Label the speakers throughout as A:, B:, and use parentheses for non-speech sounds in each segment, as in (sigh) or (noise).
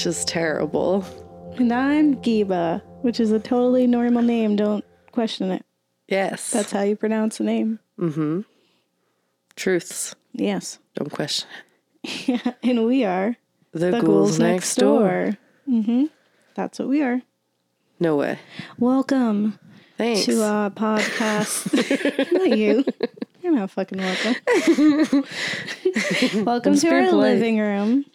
A: Which is terrible.
B: And I'm Giba, which is a totally normal name. Don't question it.
A: Yes.
B: That's how you pronounce a name. Mm hmm.
A: Truths.
B: Yes.
A: Don't question
B: Yeah. (laughs) And we are.
A: The,
B: the
A: ghouls, next door.
B: Mm-hmm. That's what we are.
A: No way.
B: Welcome
A: Thanks.
B: to our podcast. (laughs) (laughs) not you. You're not fucking welcome. welcome to our
A: polite.
B: living room.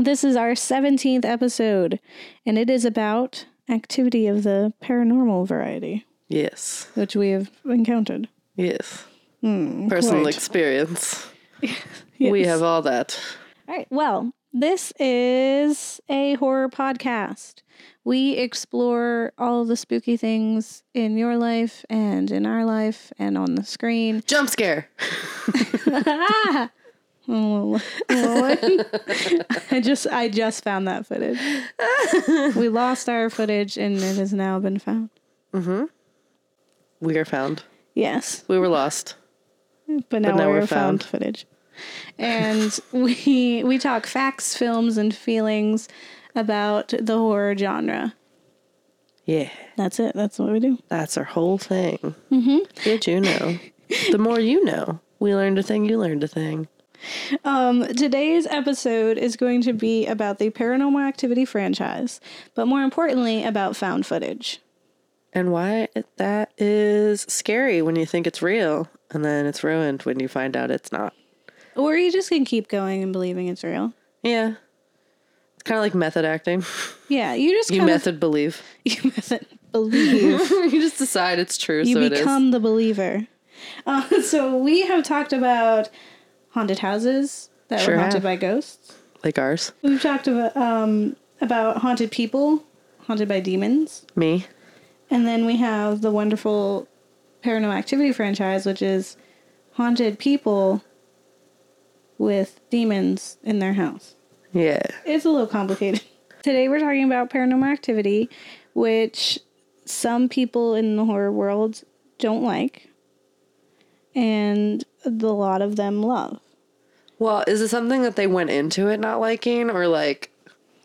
B: This is our 17th episode, and it is about activity of the paranormal variety,
A: yes.
B: which we have encountered.
A: Yes.
B: Hmm,
A: Personal
B: quite.
A: experience. (laughs) We have all that.
B: All right. Well, this is a horror podcast. We explore all the spooky things in your life and in our life and on the screen.
A: Jump scare. (laughs) (laughs)
B: Oh, (laughs) I just I just found that footage. we lost our footage and it has now been found.
A: We are found.
B: Yes,
A: We were lost.
B: but now,
A: now
B: we're
A: we're
B: found.
A: found.
B: footage. And (laughs) we we talk facts, films, and feelings about the horror genre.
A: Yeah.
B: That's it. That's what we do.
A: That's our whole thing. Mm-hmm. Did you know? (laughs) the more you know. We learned a thing, you learned a thing.
B: Um, today's episode is going to be about the Paranormal Activity franchise, but more importantly, about found footage.
A: And why that is scary when you think it's real, and then it's ruined when you find out it's not.
B: Or you just can keep going and believing it's real.
A: Yeah. It's kind of like method acting.
B: Yeah, you just
A: You method believe. (laughs)
B: you method believe. (laughs)
A: you just decide it's true,
B: you
A: so it is.
B: become the believer. Uh, (laughs) so we have talked about haunted houses that
A: Sure
B: were haunted
A: have.
B: by ghosts.
A: Like ours.
B: We've talked about um, about haunted people, haunted by demons,
A: Me.
B: and then we have the wonderful Paranormal Activity franchise, which is haunted people with demons in their house.
A: Yeah.
B: It's a little complicated. (laughs) Today we're talking about paranormal activity, which some people in the horror world don't like, and a lot of them love.
A: Well, is it something that they went into it not liking, or like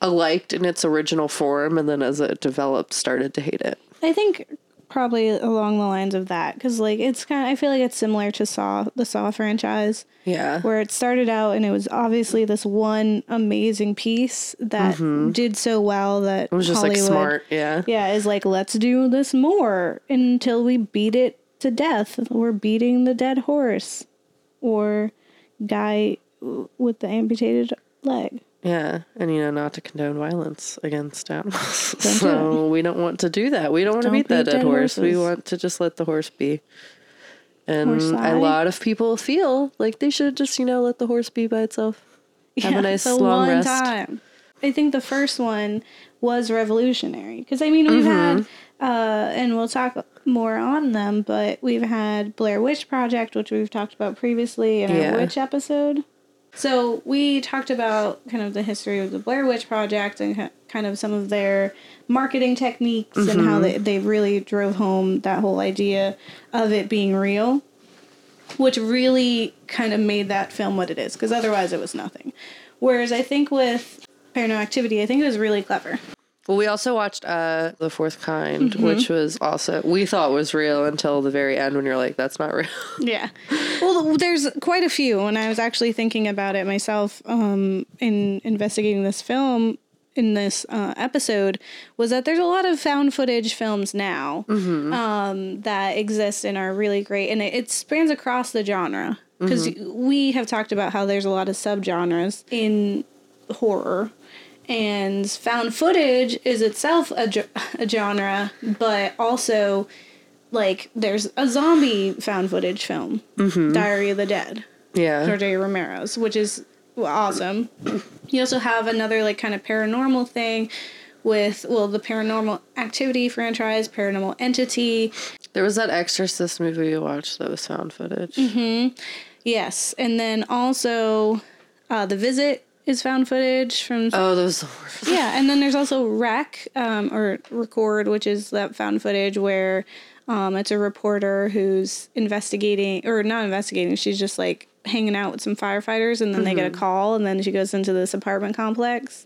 A: a liked in its original form, and then as it developed, started to hate it?
B: I think probably along the lines of that, because like it's kind of I feel like it's similar to Saw, the Saw franchise,
A: Yeah.
B: where it started out and it was obviously this one amazing piece that did so well that
A: Mm-hmm. it was just like smart. Yeah.
B: Yeah, is like let's do this more until we beat it to death. We're beating the dead horse or guy with the amputated leg.
A: Yeah, and you know, not to condone violence against animals. (laughs)
B: Don't do
A: so we don't want to do that. We don't want to
B: Don't
A: beat that
B: beat
A: dead
B: dead
A: horse. We want to just let the horse be. And
B: Horse
A: a lot of people feel like they should just, you know, let the horse be by itself. Have a nice
B: the
A: long
B: one
A: rest.
B: time. I think the first one was revolutionary because I mean we've
A: Mm-hmm.
B: had uh, and we'll talk more on them, but we've had Blair Witch Project, which we've talked about previously in
A: Yeah.
B: our witch episode. So we talked about kind of the history of the Blair Witch Project and kind of some of their marketing techniques and how
A: Mm-hmm.
B: they, they really drove home that whole idea of it being real which really kind of made that film what it is because otherwise it was nothing. Whereas I think with Paranormal Activity, I think it was really clever.
A: Well, we also watched uh The Fourth Kind,
B: Mm-hmm.
A: which was also we thought was real until the very end when you're like, that's not real. (laughs)
B: Yeah. Well, there's quite a few, and I was actually thinking about it myself um, in investigating this film in this uh, episode was that there's a lot of found footage films now um, that exist and are really great, and it, it spans across the genre because we have talked about how there's a lot of subgenres in horror. And found footage is itself a, a genre, but also like there's a zombie found footage film, Diary of the Dead,
A: Yeah.
B: George Romero's, which is awesome. You also have another like kind of paranormal thing with well the Paranormal Activity franchise, Paranormal Entity,
A: There was that Exorcist movie we watched that was found footage.
B: Mm-hmm. yes, and then also uh, the Visit is found footage from
A: Oh, those (laughs)
B: yeah, and then there's also Rec um, or Record, which is that found footage where um, it's a reporter who's investigating or not investigating. She's just like hanging out with some firefighters and then they get a call and then she goes into this apartment complex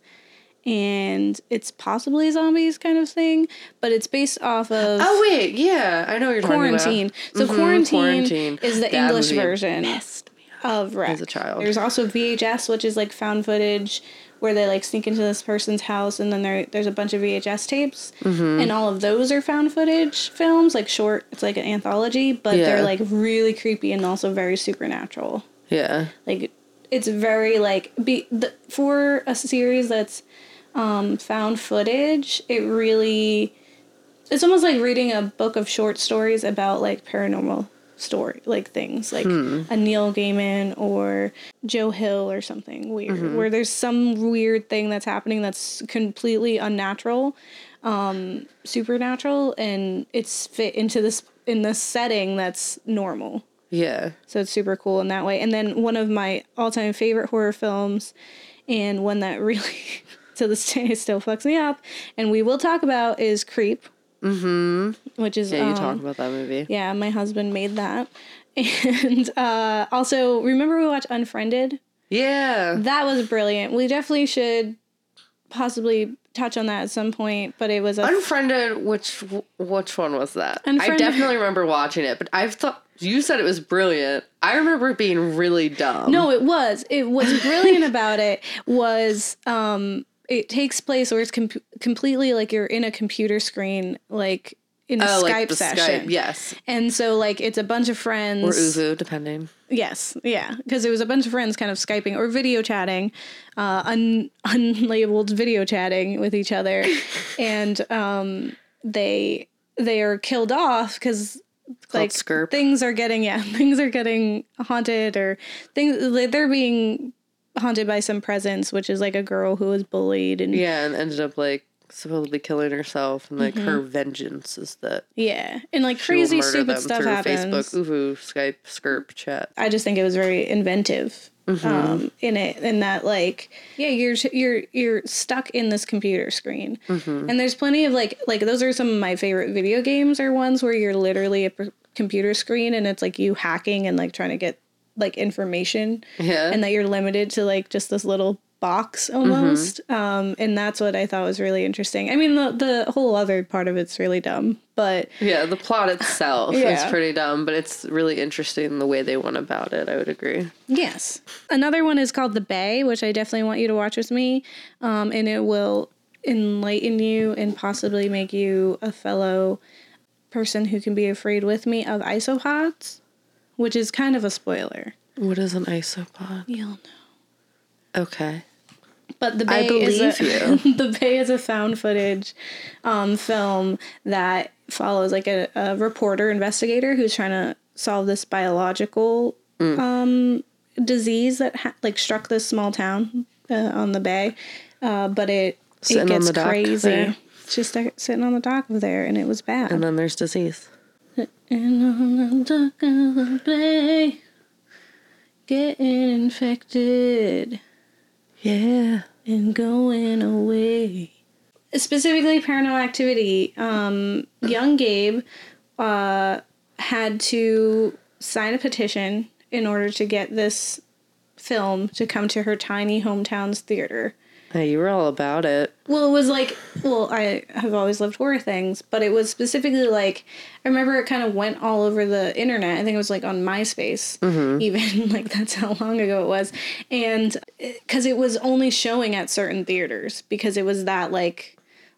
B: and it's possibly zombies kind of thing, but it's based off of
A: Oh wait, yeah, I know what you're
B: quarantine.
A: talking about.
B: Quarantine.
A: So
B: quarantine, is the
A: That
B: English version
A: messed me up.
B: Of Rec.
A: as a child.
B: There's also VHS, which is like found footage where they like sneak into this person's house and then there there's a bunch of VHS tapes
A: Mm-hmm.
B: and all of those are found footage films, like short. It's like an anthology, but
A: Yeah.
B: they're like really creepy and also very supernatural.
A: Yeah,
B: Like it's very like be the, for a series that's um, found footage. It really it's almost like reading a book of short stories about like paranormal story like things like a Neil Gaiman or Joe Hill or something weird where there's some weird thing that's happening that's completely unnatural um supernatural and it's fit into this in this setting that's normal
A: yeah.
B: so it's super cool in that way. And then one of my all time favorite horror films, and one that (laughs) really to this day still fucks me up, and we will talk about is Creep. Mm-hmm. Which is
A: Yeah, you
B: um,
A: talk about that movie.
B: yeah, my husband made that. (laughs) And uh, also, remember we watched Unfriended?
A: Yeah.
B: That was brilliant. We definitely should possibly touch on that at some point, but it was a
A: Unfriended, which which one was that? I definitely remember watching it, but I've thought you said it was brilliant. I remember it being really dumb.
B: No, it was. It what's brilliant about it was um it takes place where it's com- completely like you're in a computer screen like in a
A: oh,
B: Skype
A: like the
B: session.
A: Skype, yes,
B: And so like it's a bunch of friends
A: or ooVoo, depending.
B: Yes, yeah, because it was a bunch of friends kind of skyping or video chatting, uh, un (laughs) unlabeled video chatting with each other, (laughs) and um, they they are killed off because like things are getting yeah (laughs) things are getting haunted or things like, they're being haunted by some presence, which is like a girl who was bullied and
A: Yeah, and ended up like supposedly killing herself, and like her mm-hmm. vengeance is that
B: yeah, and like crazy stupid stuff happens.
A: Facebook, ooVoo, Skype, Skirp, chat.
B: I just think it was very inventive mm-hmm. um, in it, and that like yeah, you're you're you're stuck in this computer screen, mm-hmm. and there's plenty of like like those are some of my favorite video games are ones where you're literally a computer screen and it's like you hacking and like trying to get like information,
A: Yeah,
B: and that you're limited to like just this little box almost um and that's what i thought was really interesting i mean the, the whole other part of it's really dumb but
A: yeah. The plot itself is pretty dumb, but it's really interesting the way they went about it. I would agree.
B: Yes. Another one is called The Bay, which I definitely want you to watch with me. Um, and it will enlighten you and possibly make you a fellow person who can be afraid with me of isopods, which is kind of a spoiler.
A: What is an isopod?
B: You'll know.
A: Okay.
B: But the
A: I
B: Bay is
A: believe
B: a, (laughs) the Bay is a found footage um, film that follows like a, a reporter investigator who's trying to solve this biological
A: Mm.
B: um, disease that ha- like struck this small town uh, on the Bay, uh, but it
A: Sitting
B: it gets crazy.
A: there.
B: Just uh, sitting on the dock of there, and it was bad.
A: And then there's disease.
B: And on the dock of the Bay, getting infected.
A: Yeah.
B: and going away. Specifically, Paranormal Activity. Um, young Gabe uh, had to sign a petition in order to get this film to come to her tiny hometown's theater.
A: Hey, you were all about it.
B: Well, it was like, well, I have always loved horror things, but it was specifically like, I remember it kind of went all over the internet. I think it was like on MySpace, mm-hmm. even (laughs) like that's how long ago it was. And because it was only showing at certain theaters because it was that like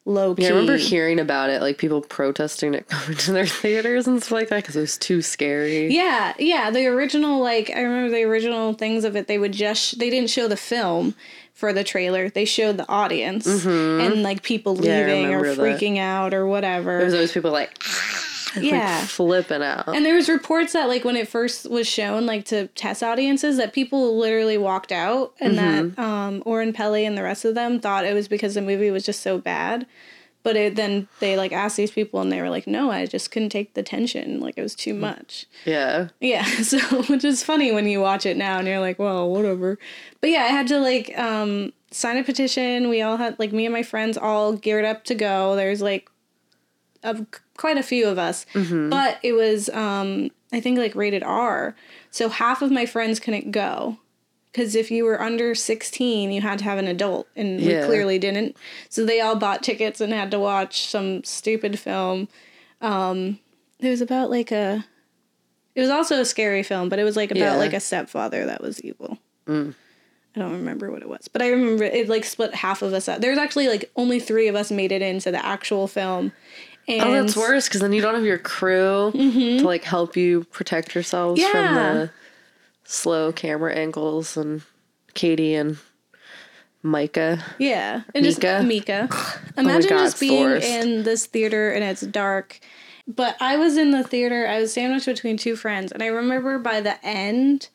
B: low key.
A: Yeah, I remember hearing about it, like people protesting it (laughs) coming to their theaters and stuff like that because it was too scary.
B: Yeah, yeah. The original, like, I remember the original things of it. They would just, they didn't show the film for the trailer. They showed the audience and like people
A: Mm-hmm. Yeah,
B: leaving or
A: remember that.
B: freaking out or whatever.
A: There was always people like, like
B: yeah.
A: flipping out.
B: And there was reports that like when it first was shown like to test audiences that people literally walked out and
A: Mm-hmm.
B: that um Oren Peli and the rest of them thought it was because the movie was just so bad. But it, then they like asked these people and they were like, "No, I just couldn't take the tension. Like it was too much."
A: yeah.
B: Yeah, (laughs) so which is funny when you watch it now and you're like, "Well, whatever." But yeah, I had to like um sign a petition. We all had like me and my friends all geared up to go. There's like of quite a few of us,
A: Mm-hmm.
B: but it was um, I think like rated R. So half of my friends couldn't go because if you were under 16 you had to have an adult and we clearly didn't so they all bought tickets and had to watch some stupid film um it was about like a it was also a scary film but it was like about
A: Yeah. Mm.
B: like a stepfather that was evil i don't remember what it was but i remember it like split half of us up there's actually like only three of us made it into the actual film and
A: Oh, that's worse because then you don't have your crew to like help you protect yourselves from
B: Mm-hmm.
A: The slow camera angles and Katie and Micah.
B: Yeah, and just
A: Mika.
B: Mika. (sighs) Imagine
A: God,
B: just being
A: Forrest.
B: in this theater and it's dark. But I was in the theater. I was sandwiched between two friends, and I remember by the end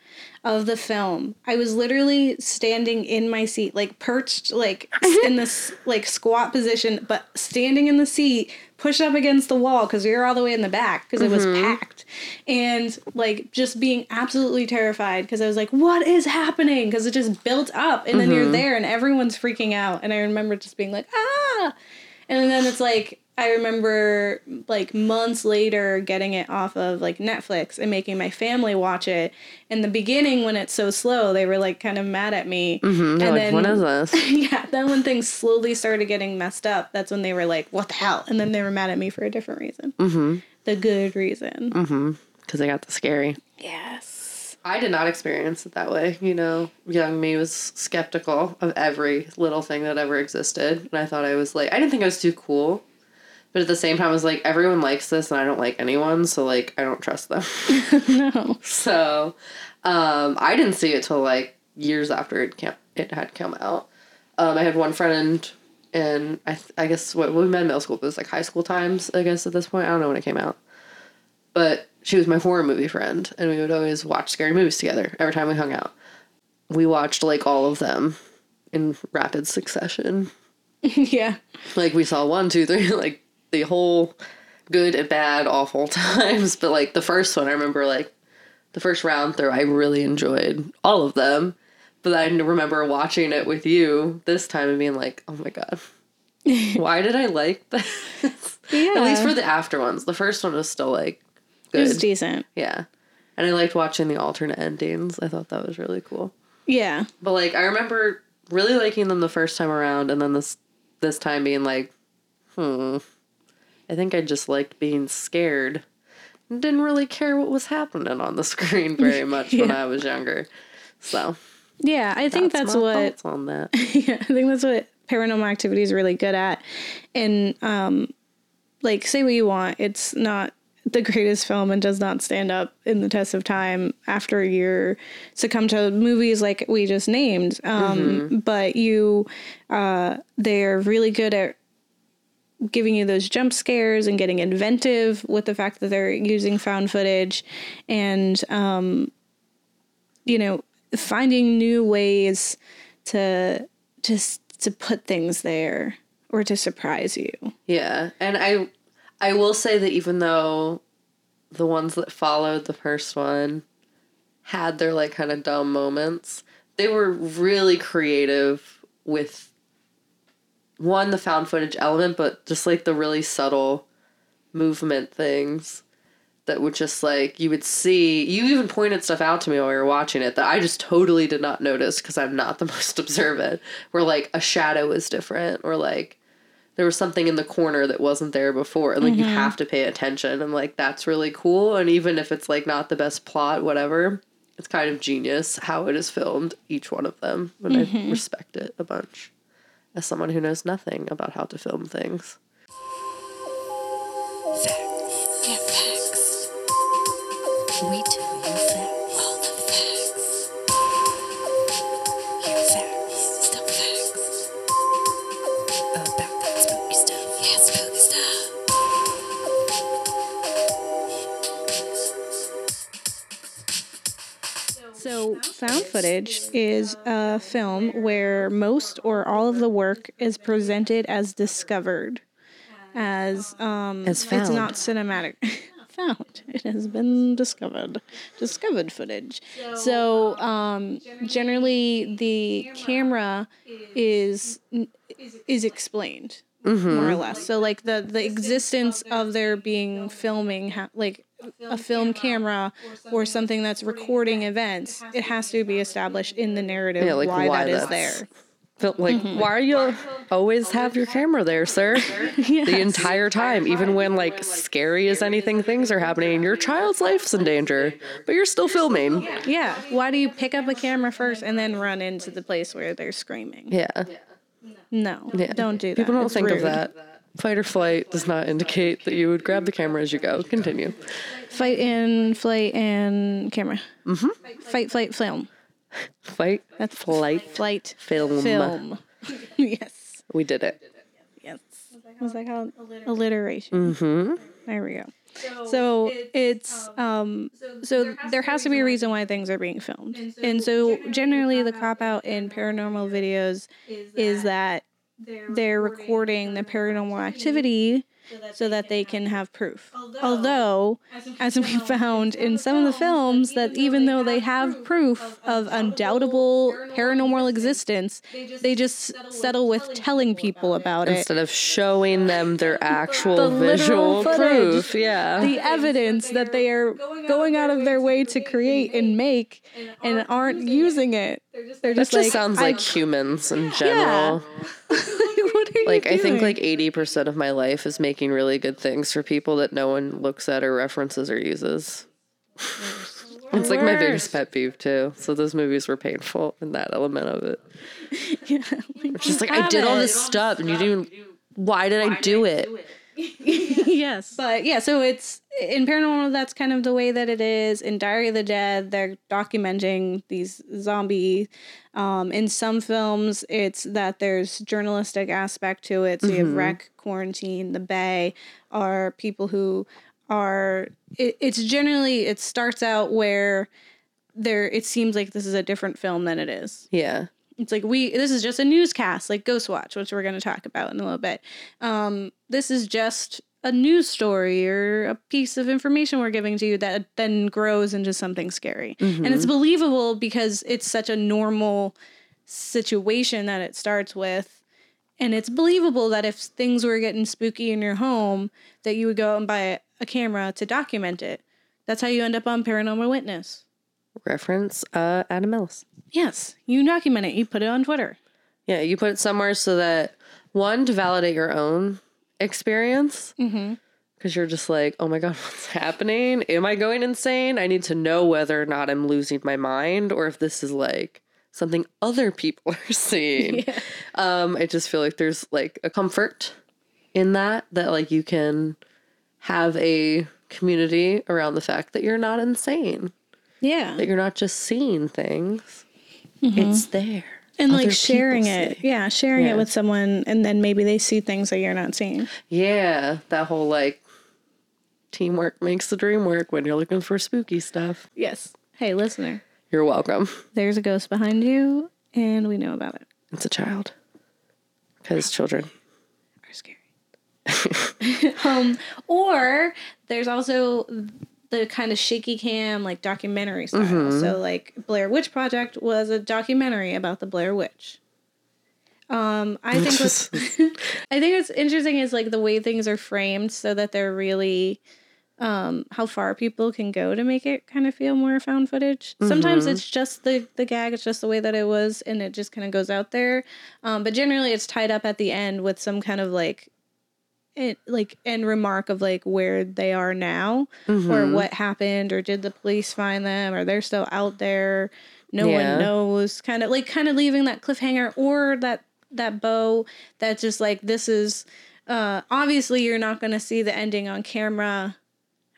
B: of the film, I was literally standing in my seat, like perched, like in this like squat position, but standing in the seat, pushed up against the wall because we were all the way in the back because it was packed, and like just being absolutely terrified because I was like, "What is happening?" Because it just built up, and then you're there, and everyone's freaking out, and I remember just being like, "Ah!" And then it's like I remember like months later getting it off of like Netflix and making my family watch it. In the beginning, when it's so slow, they were like kind of mad at me.
A: Mm-hmm.
B: And
A: like,
B: then
A: what is this? (laughs)
B: yeah, then when things slowly started getting messed up, that's when they were like, "What the hell?" And then they were mad at me for a different reason. Mm-hmm. The good reason.
A: Because I got the scary.
B: Yes.
A: I did not experience it that way. You know, young me was skeptical of every little thing that ever existed. And I thought I was like, I didn't think I was too cool. But at the same time, I was like, everyone likes this and I don't like anyone. So, like, I don't trust them. (laughs)
B: No.
A: so, um, I didn't see it till like years after it, came, it had come out. Um, I had one friend and I, th- I guess what we met in middle school, but it was like high school times, I guess, at this point. I don't know when it came out. But she was my horror movie friend, and we would always watch scary movies together every time we hung out. We watched like all of them in rapid succession. (laughs)
B: yeah.
A: Like we saw one, two, three, (laughs) like the whole good and bad, awful (laughs) times. But like the first one, I remember like the first round through, I really enjoyed all of them. But I remember watching it with you this time and being like, oh my god, (laughs) why did I like (laughs) this?
B: Yeah.
A: At least for the after ones. The first one was still like
B: it was decent.
A: Yeah. And I liked watching the alternate endings. I thought that was really cool.
B: Yeah.
A: But like I remember really liking them the first time around and then this this time being like, hmm. I think I just liked being scared. and Didn't really care what was happening on the screen very (laughs) much when I was younger. So
B: Yeah, I think that's,
A: my
B: what
A: thoughts on that. (laughs)
B: yeah, I think that's what paranormal activity is really good at. And um like say what you want, it's not the greatest film and does not stand up in the test of time after a year succumb to movies like we just named. Um but you uh they're really good at giving you those jump scares and getting inventive with the fact that they're using found footage and um you know finding new ways to just to put things there or to surprise you.
A: Yeah, and I I will say that even though the ones that followed the first one had their like kind of dumb moments, they were really creative with one the found footage element, but just like the really subtle movement things that would just like you would see you even pointed stuff out to me while we were watching it that I just totally did not notice because I'm not the (laughs) most observant. Where like a shadow is different or like there was something in the corner that wasn't there before and like you mm-hmm. have to pay attention and like that's really cool and even if it's like not the best plot whatever it's kind of genius how it is filmed each one of them and i mm-hmm. respect it a bunch as someone who knows nothing about how to film things
B: so found footage is a film where most or all of the work is presented as discovered as um
A: As
B: it's not cinematic. (laughs) Found. It has been discovered. Discovered footage. So um generally the camera is is explained Mm-hmm. more or less. So like the the existence of there being filming, ha- like a film camera or something that's recording events, it has to be established in the narrative
A: Yeah, like
B: why,
A: why
B: that is there.
A: Felt like, mm-hmm. why are you always have your camera there, sir? (laughs) The entire time, even when like scary as anything things are happening, your child's life's in danger, but you're still filming.
B: Yeah. Why do you pick up a camera first and then run into the place where they're screaming?
A: Yeah.
B: No,
A: Yeah.
B: don't do that.
A: People don't
B: It's
A: think of that. Fight or flight does not indicate that you would grab the camera as you go. Continue.
B: Fight and flight and camera. Mm-hmm. Fight, flight, film.
A: Fight,
B: That's
A: flight,
B: Flight,
A: film.
B: film. (laughs) yes.
A: We did it.
B: Yes. Was that called alliteration? Mm-hmm. There we go. So it's um so there has to be a reason why things are being filmed. And so generally the cop out in paranormal videos is that they're recording the paranormal activity so that they can have proof. Although, as we found in some of the films, that even though they have proof of undoubtable paranormal existence, they just settle with telling people about it.
A: Instead of showing them their actual
B: The
A: visual
B: footage.
A: proof. Yeah.
B: the evidence that they are going out of their way to create and make and aren't using it. They're just,
A: that
B: just
A: just
B: like,
A: sounds
B: I-
A: like humans in general.
B: what are you
A: Like I think like eighty percent of my life is making really good things for people that no one looks at or references or uses. It's like my biggest pet peeve too. So those movies were painful in that element of it. (laughs) yeah, It's just like I did all this stuff and you didn't. Why did I do it? (laughs) (laughs)
B: yes. But yeah, so it's in paranormal that's kind of the way that it is. In Diary of the Dead, they're documenting these zombie um in some films it's that there's journalistic aspect to it. So you have Rec, Quarantine, The Bay are people who are it, it's generally it starts out where there it seems like this is a different film than it is.
A: Yeah.
B: It's like we this is just a newscast like Ghostwatch, which we're going to talk about in a little bit. Um, this is just a news story or a piece of information we're giving to you that then grows into something scary. And it's believable because it's such a normal situation that it starts with. And it's believable that if things were getting spooky in your home, that you would go out and buy a, a camera to document it. That's how you end up on Paranormal Witness.
A: Reference uh Adam Ellis.
B: Yes, you document it. You put it on Twitter.
A: Yeah, you put it somewhere so that one to validate your own experience.
B: Mm-hmm.
A: Because you're just like, oh my God, (laughs) what's happening? Am I going insane? I need to know whether or not I'm losing my mind or if this is like something other people (laughs) are seeing. Um, I just feel like there's like a comfort in that, that like you can have a community around the fact that you're not insane,
B: Yeah.
A: that you're not just seeing things. It's there.
B: And like sharing it
A: see.
B: yeah sharing
A: Yeah.
B: it with someone and then maybe they see things that you're not seeing
A: Yeah, that whole like teamwork makes the dream work when you're looking for spooky stuff.
B: yes hey listener
A: You're welcome.
B: there's a ghost behind you and we know about it
A: It's a child. Because children.
B: are scary (laughs) um or there's also the kind of shaky cam like documentary style
A: Mm-hmm.
B: so like blair witch project was a documentary about the blair witch um i think what's (laughs) (laughs) I think what's interesting is like the way things are framed so that they're really um how far people can go to make it kind of feel more found footage. Sometimes it's just the the gag, it's just the way that it was and it just kind of goes out there. Um but generally it's tied up at the end with some kind of like it, like end remark of like where they are now or what happened or did the police find them or they're still out there no
A: Yeah.
B: one knows kind of like kind of leaving that cliffhanger or that that bow that's just like this is uh obviously you're not going to see the ending on camera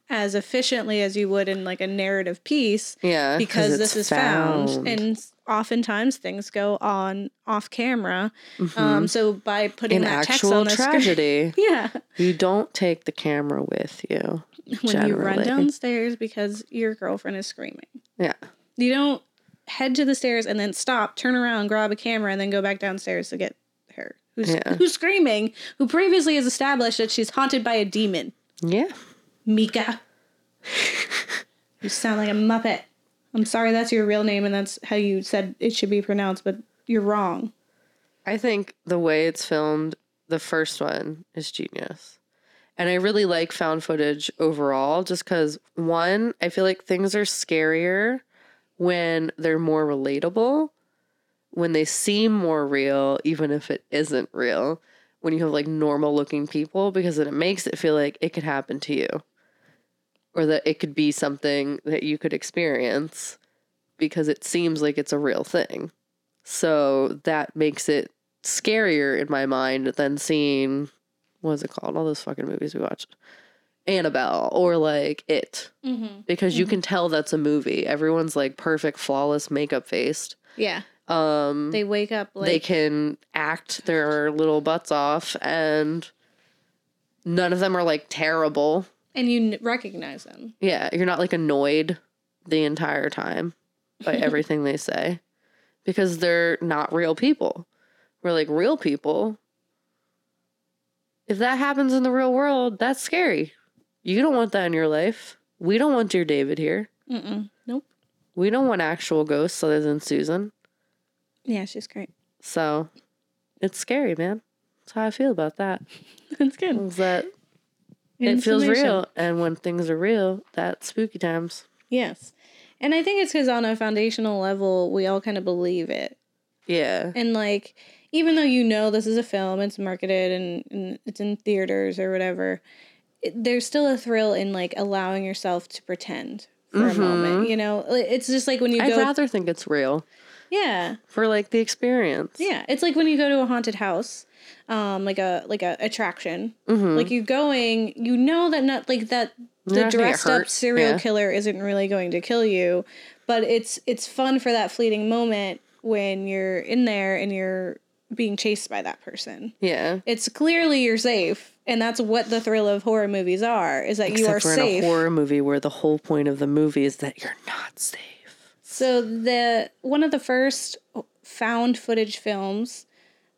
B: as efficiently as you would in like a narrative piece
A: Yeah.
B: because this is found. and oftentimes things go on off camera um so by putting
A: in
B: that text on the screen
A: tragedy, (laughs)
B: yeah
A: you don't take the camera with you.
B: when you run downstairs because your girlfriend is screaming
A: Yeah.
B: you don't head to the stairs and then stop turn around grab a camera and then go back downstairs to get her who's,
A: Yeah.
B: who's screaming who previously has established that she's haunted by a demon
A: Yeah.
B: Mika. You sound like a muppet. I'm sorry that's your real name and that's how you said it should be pronounced but you're wrong.
A: I think the way it's filmed the first one is genius. And I really like found footage overall just because, one, I feel like things are scarier when they're more relatable, when they seem more real, even if it isn't real, when you have like normal looking people, because then it makes it feel like it could happen to you or that it could be something that you could experience because it seems like it's a real thing. So that makes it scarier in my mind than seeing what is it called? All those fucking movies we watched. Annabelle or like it.
B: Mm-hmm.
A: Because you can tell that's a movie. Everyone's like perfect, flawless, makeup faced.
B: Yeah.
A: Um
B: They wake up like
A: they can act their little butts off and none of them are like terrible.
B: And you recognize them.
A: Yeah, you're not like annoyed the entire time by (laughs) everything they say because they're not real people. We're like real people. If that happens in the real world, that's scary. You don't want that in your life. We don't want dear David here.
B: Mm-mm. Nope.
A: We don't want actual ghosts other than Susan.
B: Yeah, she's great.
A: So it's scary, man. That's how I feel about that. (laughs)
B: That's good.
A: Is that it feels real. And when things are real, that's spooky times.
B: Yes. And I think it's because on a foundational level, we all kind of believe it.
A: Yeah.
B: And like, even though you know this is a film, it's marketed and, and it's in theaters or whatever, it, there's still a thrill in like allowing yourself to pretend for a moment. Mm-hmm. You know, it's just like when you
A: I'd
B: go.
A: rather think it's real
B: yeah.
A: for like the experience.
B: Yeah. It's like when you go to a haunted house. Um, like a like a attraction,
A: Mhm.
B: like you're going, you know that not like that the
A: not gonna get
B: dressed up serial
A: Yeah.
B: killer isn't really going to kill you, but it's it's fun for that fleeting moment when you're in there and you're being chased by that person.
A: Yeah.
B: It's clearly you're safe, and that's what the thrill of horror movies are: is that you are
A: Except
B: safe.
A: in a horror movie where the whole point of the movie is that you're not safe.
B: So the one of the first found footage films,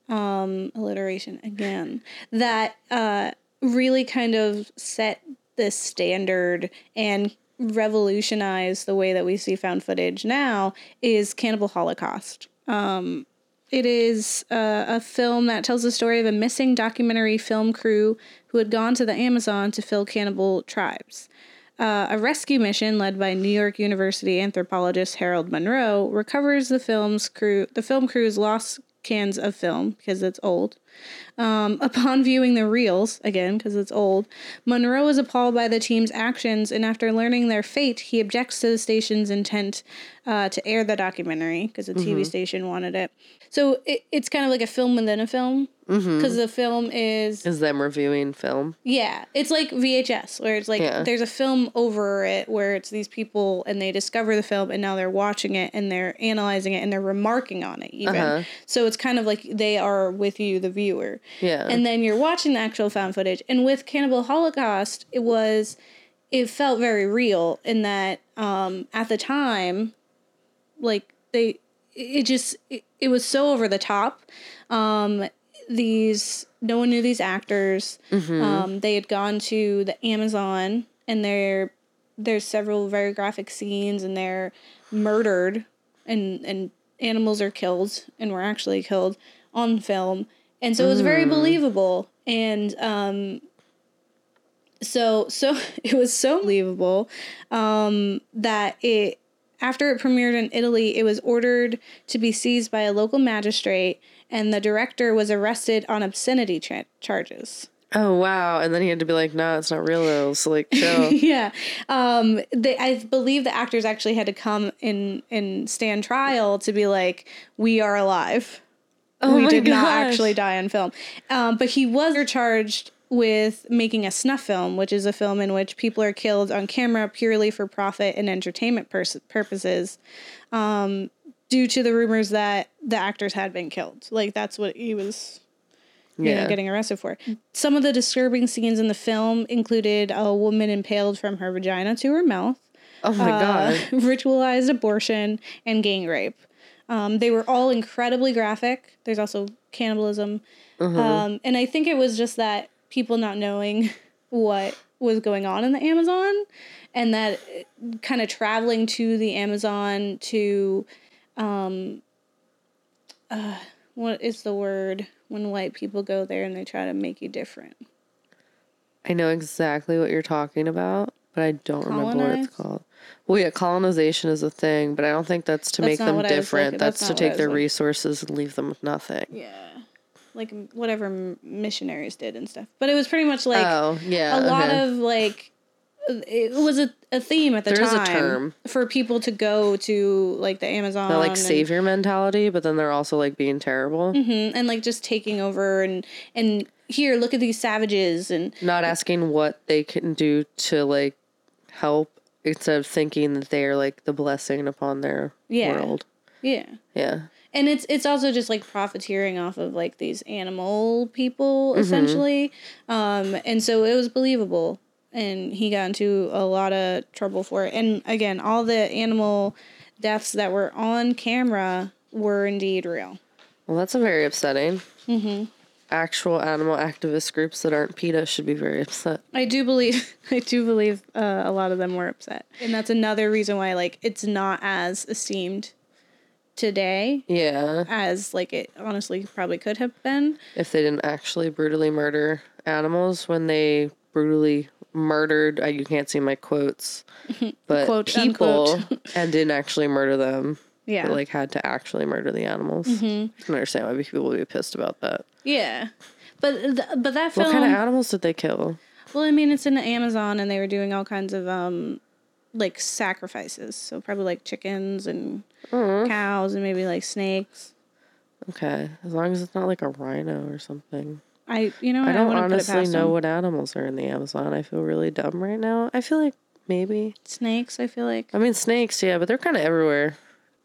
B: um, alliteration again, that uh, really kind of set the standard and revolutionized the way that we see found footage now is Cannibal Holocaust. Um, it is uh, a film that tells the story of a missing documentary film crew who had gone to the Amazon to fill cannibal tribes. Uh, a rescue mission led by New York University anthropologist Harold Monroe recovers the film's crew, the film crew's lost cans of film because it's old. Um, (laughs) upon viewing the reels, again because it's old, Monroe is appalled by the team's actions, and after learning their fate, he objects to the station's intent uh, to air the documentary because the TV station wanted it. So it, it's kind of like a film within a film because the film is
A: Is them reviewing film.
B: yeah, it's like VHS, where it's like
A: Yeah.
B: there's a film over it where it's these people and they discover the film and now they're watching it and they're analyzing it and they're remarking on it even.
A: Uh-huh.
B: So it's kind of like they are with you, the viewer.
A: Yeah.
B: And then you're watching the actual found footage. And with Cannibal Holocaust, it was it felt very real in that um at the time, like they it just it, it was so over the top. Um these no one knew these actors. Um, they had gone to the Amazon, and there there's several very graphic scenes, and they're murdered, and and animals are killed, and were actually killed on film, and so it was very believable, and um, so so (laughs) it was so believable um, that it after it premiered in Italy, it was ordered to be seized by a local magistrate, and the director was arrested on obscenity charges.
A: oh wow. And then he had to be like, no, it's not real though. So like (laughs) chill.
B: yeah, um, they, I believe the actors actually had to come in and stand trial to be like, "We are alive.
A: Oh
B: we did not actually die on film." Um, but he was charged with making a snuff film, which is a film in which people are killed on camera purely for profit and entertainment pers- purposes, um, due to the rumors that the actors had been killed. Like that's what he was you
A: Yeah.
B: know, getting arrested for. Some of the disturbing scenes in the film included a woman impaled from her vagina to her mouth,
A: oh my
B: uh,
A: god. (laughs)
B: ritualized abortion, and gang rape. Um, they were all incredibly graphic. There's also cannibalism. Um, and I think it was just that people not knowing what was going on in the Amazon and that kind of traveling to the Amazon to, um, uh, what is the word when white people go there and they try to make you different.
A: I know exactly what you're talking about, but I don't remember what it's called. Well, yeah, colonization is a thing, but I don't think that's to
B: That's
A: make them
B: what I was
A: different. that's,
B: that's
A: to
B: not what I
A: take their resources and leave them with nothing.
B: Yeah. Like whatever missionaries did and stuff. But it was pretty much like
A: oh, yeah.
B: a lot
A: okay.
B: of like it was a, a theme at the time.
A: There is a term.
B: for people to go to like the Amazon
A: that like
B: and-
A: savior mentality, but then they're also like being terrible.
B: Mhm, and like just taking over and and here look at these savages and
A: Not asking what they can do to like help instead of thinking that they're like the blessing upon their
B: Yeah.
A: world.
B: yeah
A: Yeah.
B: and it's it's also just like profiteering off of like these animal people
A: Mm-hmm.
B: essentially um and so it was believable and he got into a lot of trouble for it and again all the animal deaths that were on camera were indeed real
A: Well, that's a very upsetting. Mm-hmm. Actual animal activist groups that aren't PETA should be very upset.
B: I do believe (laughs) I do believe uh, a lot of them were upset, and that's another reason why like it's not as esteemed today
A: Yeah.
B: as like it honestly probably could have been.
A: If they didn't actually brutally murder animals when they brutally murdered, uh, you can't see my quotes, (laughs) but
B: Quote,
A: people
B: unquote. (laughs)
A: and didn't actually murder them.
B: Yeah,
A: But like had to actually murder the animals.
B: Mm-hmm.
A: I can understand why people would be pissed about that.
B: yeah, but th- but that film.
A: What kind of animals did they kill?
B: well, I mean, it's in the Amazon, and they were doing all kinds of um like sacrifices. So probably like chickens and
A: Mm-hmm.
B: cows and maybe like snakes.
A: Okay, as long as it's not like a rhino or something.
B: I you know
A: I don't
B: it
A: honestly know
B: them.
A: what animals are in the Amazon. I feel really dumb right now. I feel like maybe.
B: snakes. I feel like
A: I mean, snakes, yeah, but they're kind of everywhere.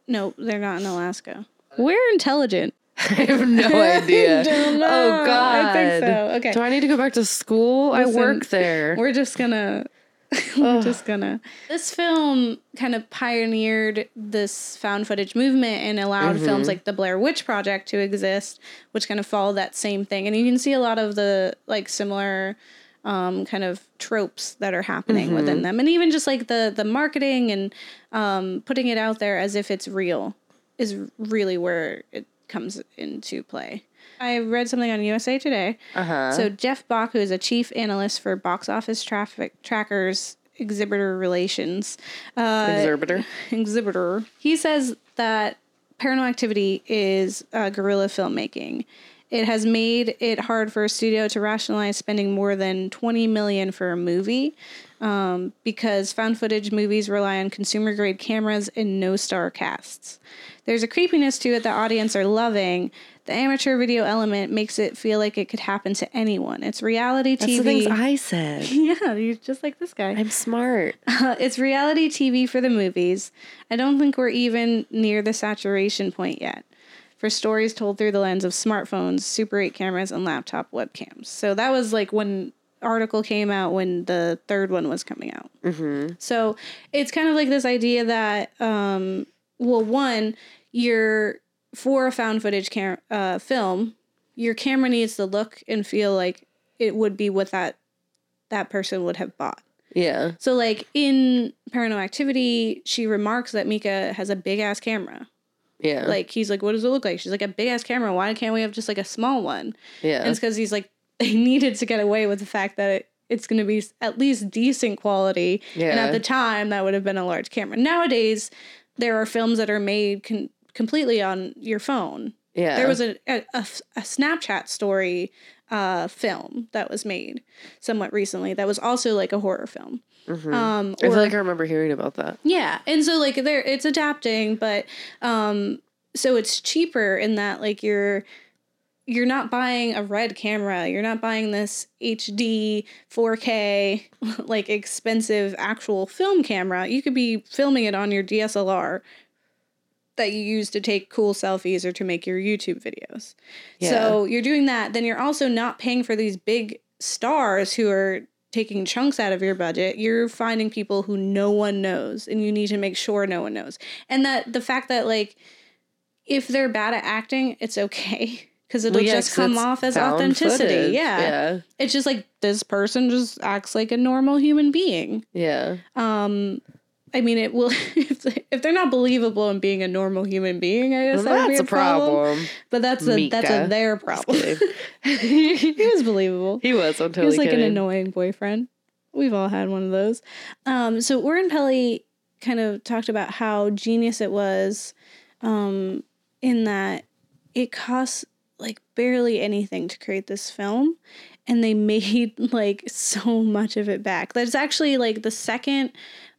B: no, they're not in Alaska. We're intelligent. (laughs)
A: I have no (laughs) idea.
B: Don't oh, know.
A: Oh God!
B: I think so. Okay.
A: Do I need to go back to school? I work there.
B: We're just gonna (laughs) we're just gonna this film kind of pioneered this found footage movement and allowed
A: Mm-hmm.
B: films like the Blair Witch Project to exist, which kind of follow that same thing. And you can see a lot of the like similar um, kind of tropes that are happening
A: Mm-hmm.
B: within them. And even just like the the marketing and um, putting it out there as if it's real is really where it comes into play. I read something on USA Today.
A: Uh huh.
B: So Jeff Bock, who is a chief analyst for box office traffic trackers exhibitor relations, uh,
A: Exhibitor.
B: exhibitor, he says that Paranormal Activity is uh, guerrilla filmmaking. It has made it hard for a studio to rationalize spending more than 20 million for a movie um, because found footage movies rely on consumer grade cameras and no star casts. There's a creepiness to it that audience are loving. The amateur video element makes it feel like it could happen to anyone. It's reality
A: That's
B: TV.
A: the things I said. (laughs)
B: yeah, you're just like this guy.
A: I'm smart. (laughs)
B: it's reality TV for the movies. I don't think we're even near the saturation point yet for stories told through the lens of smartphones, Super 8 cameras, and laptop webcams. So that was like when article came out when the third one was coming out. Mm-hmm. So it's kind of like this idea that, um, well, one, you're for a found footage cam- uh, film, your camera needs to look and feel like it would be what that that person would have bought.
A: Yeah.
B: So, like in Paranormal Activity, she remarks that Mika has a big ass camera.
A: Yeah.
B: Like he's like, "What does it look like?" She's like, "A big ass camera. Why can't we have just like a small one?"
A: yeah.
B: And it's because he's like, (laughs) they needed to get away with the fact that it, it's going to be at least decent quality. And
A: Yeah.
B: at the time, that would have been a large camera. Nowadays, there are films that are made con- completely on your phone.
A: yeah.
B: There was a, a, a, Snapchat story uh, film that was made somewhat recently that was also like a horror film. Um,
A: I feel like I remember hearing about that.
B: yeah, and so like there, it's adapting, but um, so it's cheaper in that like you're you're not buying a red camera, you're not buying this HD 4K (laughs) like expensive actual film camera. You could be filming it on your DSLR that you use to take cool selfies or to make your YouTube videos. So you're doing that, then you're also not paying for these big stars who are taking chunks out of your budget. You're finding people who no one knows and you need to make sure no one knows. And that the fact that like if they're bad at acting, it's okay (laughs) because it'll
A: Well, yeah,
B: just come off as authenticity. Yeah.
A: Yeah.
B: It's just like this person just acts like a normal human being.
A: Yeah.
B: Um I mean, it will (laughs) if, they, if they're not believable in being a normal human being. I guess
A: Well,
B: that would be
A: that's
B: a
A: a problem.
B: But that's a that's a their problem. (laughs) He was believable.
A: he was. I'm
B: He was like
A: kidding.
B: an annoying boyfriend. We've all had one of those. Um, so Oren Peli kind of talked about how genius it was um, in that it costs like barely anything to create this film and they (laughs) made like so much of it back. That's actually like the second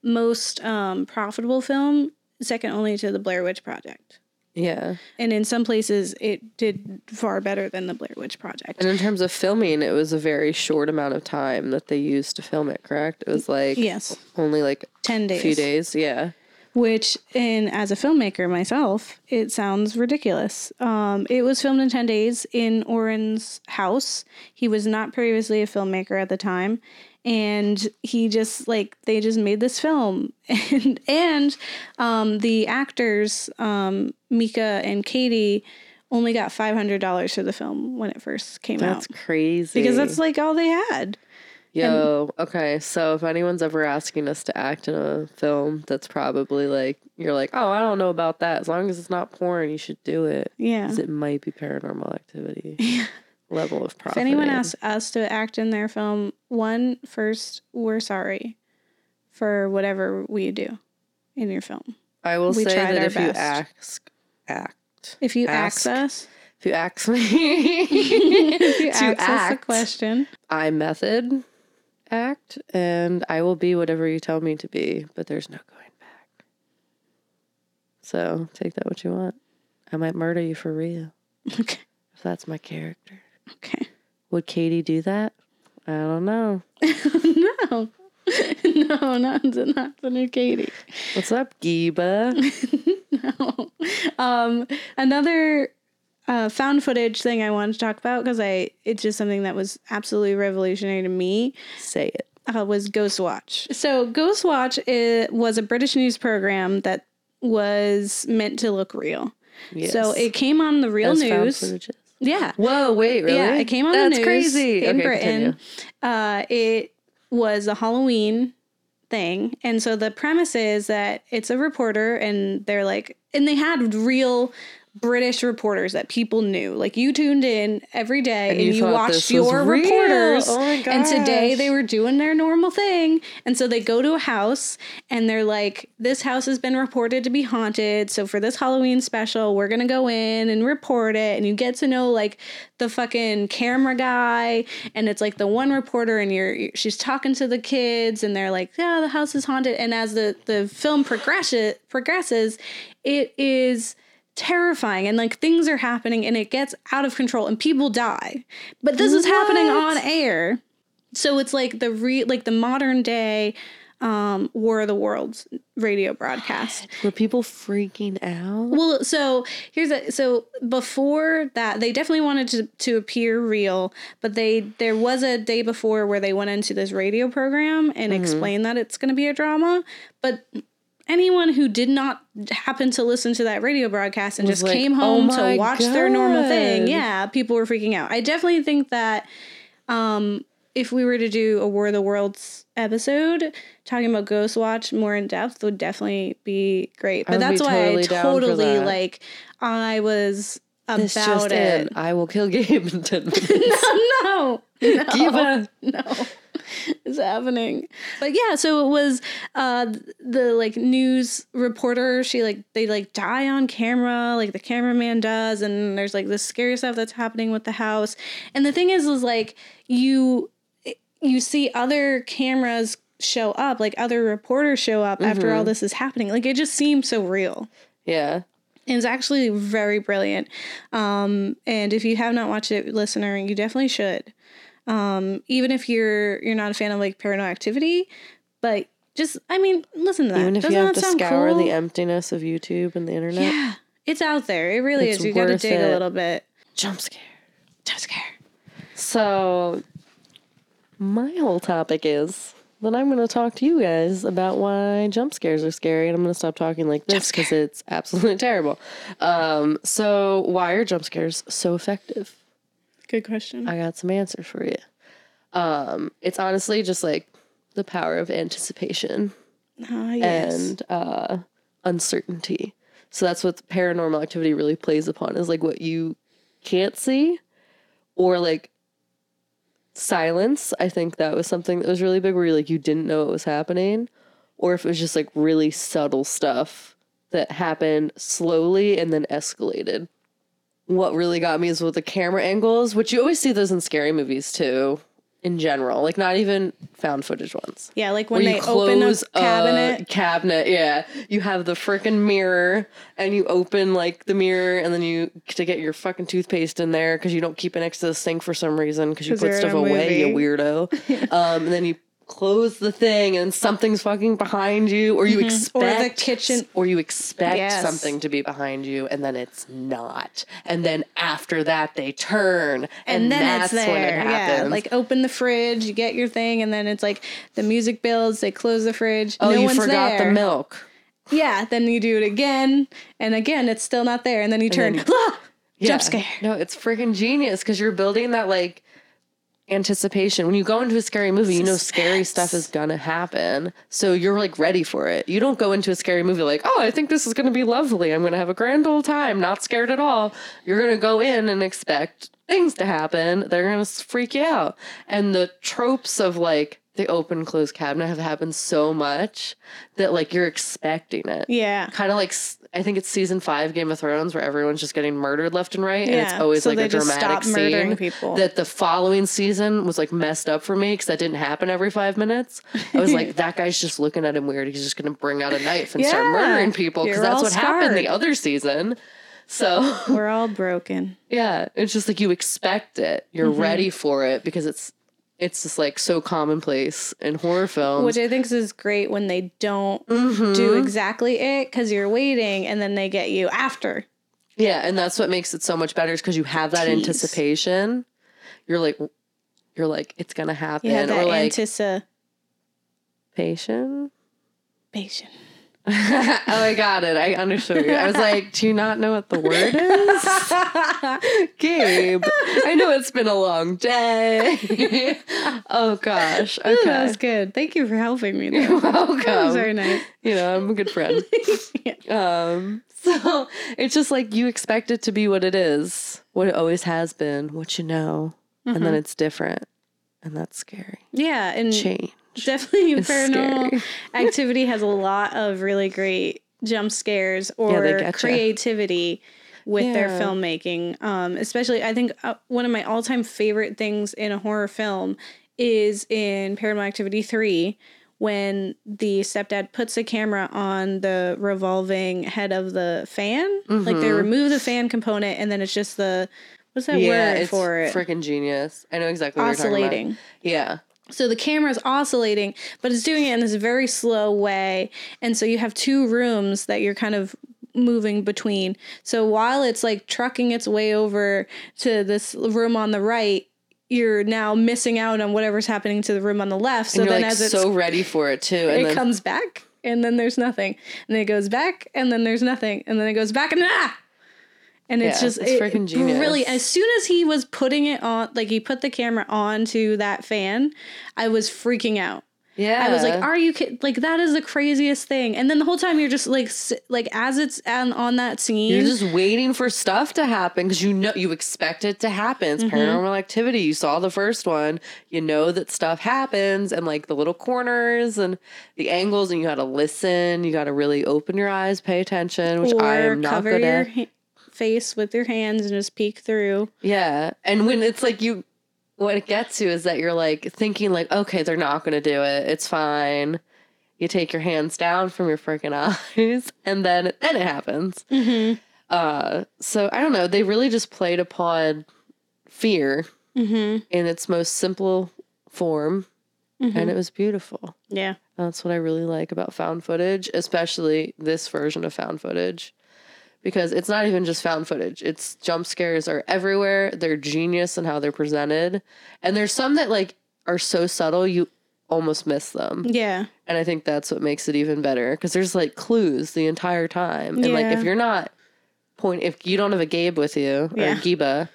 B: most um, profitable film, second only to the Blair Witch Project.
A: Yeah.
B: And in some places, it did far better than the Blair Witch Project.
A: And in terms of filming, it was a very short amount of time that they used to film it, correct? It was like
B: Yes,
A: only like
B: 10
A: a
B: days.
A: few days. Yeah.
B: which in as a filmmaker myself it sounds ridiculous um, it was filmed in 10 days in oren's house he was not previously a filmmaker at the time and he just like they just made this film (laughs) and and um, the actors um, mika and katie only got $500 for the film when it first came
A: That's
B: out That's
A: crazy.
B: because that's like all they had
A: Yo, okay. So if anyone's ever asking us to act in a film, that's probably like you're like, oh, I don't know about that. As long as it's not porn, you should do it.
B: yeah
A: it might be paranormal activity (laughs) level of profit.
B: If anyone asks us to act in their film, one, first, we're sorry for whatever we do in your film.
A: I will
B: we
A: say that if you
B: best.
A: ask, act.
B: If you
A: Ask.
B: ask us,
A: If you ask me (laughs) (laughs)
B: if you
A: to
B: ask a question,
A: I method act, and I will be whatever you tell me to be. But there's no going back. So take that what you want. I might murder you for real (laughs)
B: okay,
A: if that's my character.
B: Okay,
A: Would Katie do that? I don't know. (laughs)
B: no, (laughs) no, not not the new Katie.
A: What's up, Giba? (laughs) No.
B: Um, another uh, found footage thing I wanted to talk about because I it's just something that was absolutely revolutionary to me.
A: Say it.
B: uh, was Ghostwatch. So Ghostwatch it was a British news program that was meant to look real.
A: Yes.
B: So it came on the real
A: As found
B: news. Yeah.
A: Whoa, wait, really?
B: Yeah, it came on
A: That's
B: the news
A: crazy.
B: in
A: okay,
B: Britain. Uh, it was a Halloween thing, and so the premise is that it's a reporter, and they're like, and they had real British reporters that people knew. Like you tuned in every day and,
A: you
B: you, watched your reporters.
A: Oh
B: And today they were doing their normal thing, and so they go to a house, and they're like, "This house has been reported to be haunted. So for this Halloween special, we're gonna go in and report it." And you get to know like the fucking camera guy, and it's like the one reporter, and you're she's talking to the kids, and they're like, "Yeah, the house is haunted." And as the the film progresses progresses, it is terrifying and like things are happening and it gets out of control and people die. But this is happening on air. So it's like the re like the modern day um war of the worlds radio broadcast.
A: Were people freaking out?
B: well so here's a so before that they definitely wanted to to appear real but they there was a day before where they went into this radio program and explained that it's going to be a drama but anyone who did not happen to listen to that radio broadcast and just
A: like,
B: came
A: "Oh
B: home
A: my
B: to watch their normal thing yeah people were freaking out i definitely think that um if we were to do a war of the worlds episode talking about ghostwatch more in depth would definitely be great but that's why
A: totally
B: i totally like i was
A: This
B: about
A: just
B: it
A: in. I will kill Gabe in 10 (laughs) minutes.
B: no no
A: Giba.
B: no (laughs) is happening but yeah so it was uh the like news reporter she like they like die on camera like the cameraman does and there's like this scary stuff that's happening with the house and the thing is is like you you see other cameras show up like other reporters show up after all this is happening like it just seems so real
A: Yeah.
B: and it's actually very brilliant. Um, and if you have not watched it, listener, you definitely should. Um, even if you're you're not a fan of like paranormal activity, but just I mean, listen to that.
A: Even if
B: Doesn't
A: you have to scour
B: cool?
A: the emptiness of YouTube and the internet.
B: yeah, it's out there. It really
A: It's
B: is. You got to dig
A: it.
B: a little bit.
A: Jump scare.
B: Jump scare.
A: So, my whole topic is that I'm going to talk to you guys about why jump scares are scary, and I'm going to stop talking like this because it's absolutely (laughs) terrible. Um, so, why are jump scares so effective?
B: Good question.
A: I got some answers for you. Um, it's honestly just like the power of anticipation.
B: Ah, yes.
A: and uh, uncertainty. So that's what paranormal activity really plays upon is like what you can't see or like silence. I think that was something that was really big where you like you didn't know what was happening or if it was just like really subtle stuff that happened slowly and then escalated. What really got me is with the camera angles, which you always see those in scary movies too, in general. Like not even found footage ones
B: yeah, like when they open a cabinet.
A: cabinet, yeah. You have the freaking mirror, and you open like the mirror, and then you to get your fucking toothpaste in there because you don't keep it next to the sink for some reason because you put stuff
B: a
A: away, you weirdo. (laughs) um, and then you close the thing, and something's fucking behind you, or you
B: Mm-hmm. Or the
A: expect
B: kitchen-
A: or you expect
B: Yes.
A: something to be behind you, and then it's not. And then after that, they turn, and,
B: and then
A: that's
B: it's
A: when it
B: happens Yeah, like open the fridge, you get your thing, and then it's like the music builds. They close the fridge.
A: oh,
B: no
A: you
B: one's
A: forgot
B: there.
A: the milk.
B: Yeah, then you do it again, and again, it's still not there, and then you turn.
A: then
B: "Ah!"
A: Yeah.
B: Jump scare.
A: No, it's freaking genius because you're building that like anticipation. When you go into a scary movie, you know scary stuff is gonna happen. So you're like ready for it. You don't go into a scary movie like, oh, I think this is gonna be lovely. I'm gonna have a grand old time, not scared at all. You're gonna go in and expect things to happen. They're gonna freak you out. And the tropes of like the open close cabinet have happened so much that like you're expecting it
B: Yeah.
A: kind of like I think it's season five Game of Thrones where everyone's just getting murdered left and right, and it's always
B: so
A: like a dramatic scene.
B: people.
A: That the following season was like messed up for me because that didn't happen every five minutes. I was like, (laughs) that guy's just looking at him weird. He's just gonna bring out a knife and start murdering people because that's what happened the other season. So
B: We're all broken. (laughs)
A: yeah, it's just like you expect it, you're
B: Mm-hmm.
A: ready for it because it's it's just like so commonplace in horror films.
B: Which I think is great when they don't
A: Mm-hmm.
B: do exactly it because you're waiting and then they get you after.
A: Yeah, and that's what makes it so much better is because you have that anticipation. You're like, you're like, it's gonna happen,
B: You have
A: or
B: that
A: like
B: anticipation.
A: patient. (laughs) oh, I got it. I understood. you. I was like, do you not know what the word is, (laughs) Gabe? I know it's been a long day. (laughs) oh gosh.
B: Ooh, that
A: Okay.
B: was good. Thank you for helping me. There.
A: You're
B: That was
A: welcome.
B: very nice.
A: You know, I'm a good friend. Um, so it's just like you expect it to be what it is, what it always has been, what you know, and
B: Mm-hmm.
A: then it's different, and that's scary.
B: Yeah, and
A: Change. (laughs)
B: definitely paranormal (laughs) activity has a lot of really great jump scares or
A: getcha.
B: creativity with their
A: Yeah.
B: filmmaking um, especially i think uh, one of my all-time favorite things in a horror film is in paranormal activity 3 when the stepdad puts a camera on the revolving head of the fan like they remove the fan component and then it's just the what's that
A: Mm-hmm. Yeah,
B: word
A: it's
B: for it
A: freaking genius. I know exactly what you're
B: oscillating
A: talking about. Yeah,
B: so the camera is oscillating, but it's doing it in this very slow way. And so you have two rooms that you're kind of moving between. So while it's like trucking its way over to this room on the right, you're now missing out on whatever's happening to the room on the left. So then
A: like
B: as it's
A: so ready for it too, and
B: it
A: then
B: comes back and then there's nothing. And then it goes back and then there's nothing. And then it goes back and ah! And it's
A: Yeah,
B: just
A: it's
B: it-
A: freaking genius.
B: Really, as soon as he was putting it on, like he put the camera onto that fan, I was freaking out.
A: yeah,
B: I was like, "Are you kid- like that is the craziest thing?" And then the whole time you're just like, s- like as it's on, on that scene,
A: You're just waiting for stuff to happen because you know you expect it to happen.
B: Mm-hmm.
A: It's paranormal activity. You saw the first one. You know that stuff happens and like the little corners and the angles, and you got to listen. You got to really open your eyes, pay attention, which I am not good
B: your
A: at.
B: Face with your hands and just peek through.
A: Yeah, and when it's like you, what it gets to is that you're like thinking like, okay, they're not gonna do it. It's fine. You take your hands down from your freaking (laughs) eyes, and then then it happens.
B: Mm-hmm.
A: Uh, so I don't know. They really just played upon fear
B: Mm-hmm.
A: in its most simple form, and it was beautiful.
B: Yeah.
A: That's what I really like about found footage, especially this version of found footage. Because it's not even just found footage. It's jump scares are everywhere. They're genius in how they're presented. And there's some that like are so subtle you almost miss them.
B: Yeah.
A: And I think that's what makes it even better because there's like clues the entire time. And like if you're not point if you don't have a Gabe with you or
B: Yeah.
A: a Giba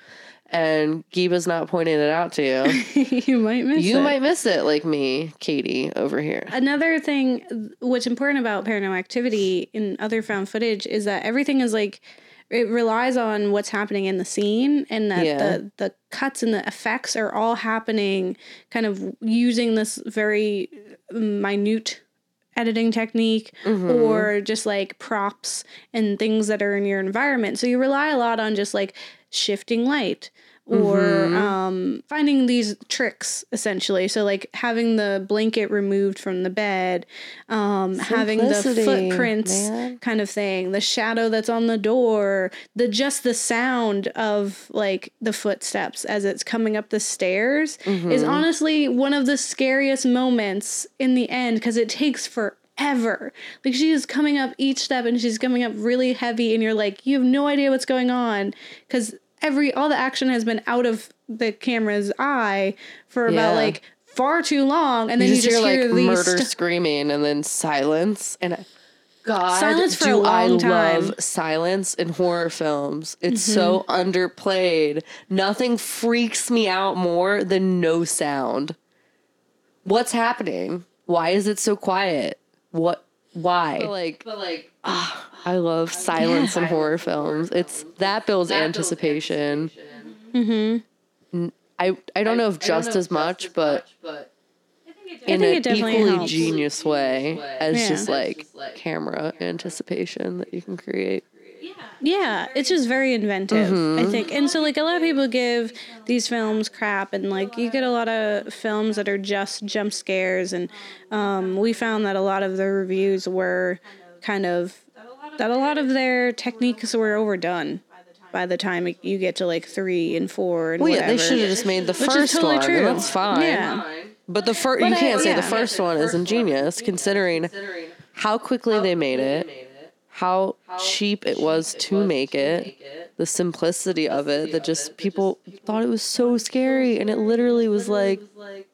A: and Giba's not pointing it out to you, (laughs)
B: you might miss
A: you
B: it.
A: might miss it like me, Katie, over here.
B: Another thing, what's important about paranormal activity in other found footage is that everything is like it relies on what's happening in the scene, and that
A: Yeah.
B: the the cuts and the effects are all happening kind of using this very minute editing technique mm-hmm. or just like props and things that are in your environment. So you rely a lot on just like shifting light or um, finding these tricks essentially. So like having the blanket removed from the bed, um, having the footprints
A: man.
B: kind of thing, the shadow that's on the door, the just the sound of like the footsteps as it's coming up the stairs is honestly one of the scariest moments in the end because it takes forever. Like she is coming up each step and she's coming up really heavy and you're like you have no idea what's going on because every all the action has been out of the camera's eye for about
A: Yeah.
B: like far too long and then
A: you
B: you
A: just,
B: just,
A: hear
B: hear,
A: like
B: these
A: murder
B: st-
A: screaming and then silence and I- God,
B: Silence for a
A: do I
B: long
A: love silence in horror films. It's
B: Mm-hmm.
A: so underplayed. Nothing freaks me out more than no sound. What's happening? Why is it so quiet? What? Why? But like, but like, (sighs) I love (sighs) silence in horror films. It's that builds anticipation. Mm-hmm. I I don't know if just as much, but in
B: think
A: an
B: it definitely
A: equally
B: helps.
A: genius way as
B: Yeah.
A: just like camera anticipation that you can create.
B: Yeah, it's just very inventive, I think. And so, like, a lot of people give these films crap, and like, you get a lot of films that are just jump scares. And um, we found that a lot of the reviews were kind of that a lot of their techniques were overdone by the time you get to like three and four and
A: Well, yeah, they should have just made the
B: Which
A: first
B: totally
A: one.
B: true.
A: That's fine.
B: Yeah.
A: But the first, you can't say
B: yeah.
A: the first one is ingenious, considering how quickly they made it, how cheap it was to make it, the simplicity of it. That just people thought it was so scary, and it literally was like, like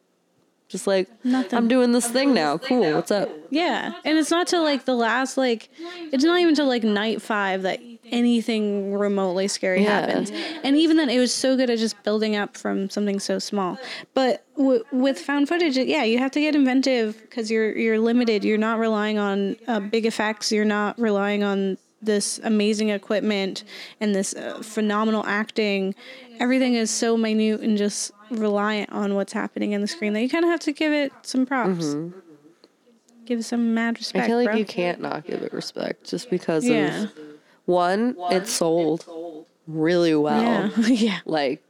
A: just like
B: Nothing.
A: I'm doing this thing now. Cool. What's up?
B: Yeah, and it's not till like the last like it's not even till like night five that anything remotely scary
A: Yeah.
B: happens. And even then, it was so good at just building up from something so small. But w- with found footage, yeah, you have to get inventive because you're you're limited. You're not relying on uh, big effects. You're not relying on this amazing equipment and this uh, phenomenal acting. Everything is so minute and just reliant on what's happening in the screen that you kind of have to give it some props. Give some mad respect.
A: I feel like
B: bro.
A: you can't not give it respect just because
B: Yeah.
A: of one, it sold really well.
B: Yeah. (laughs) yeah.
A: Like,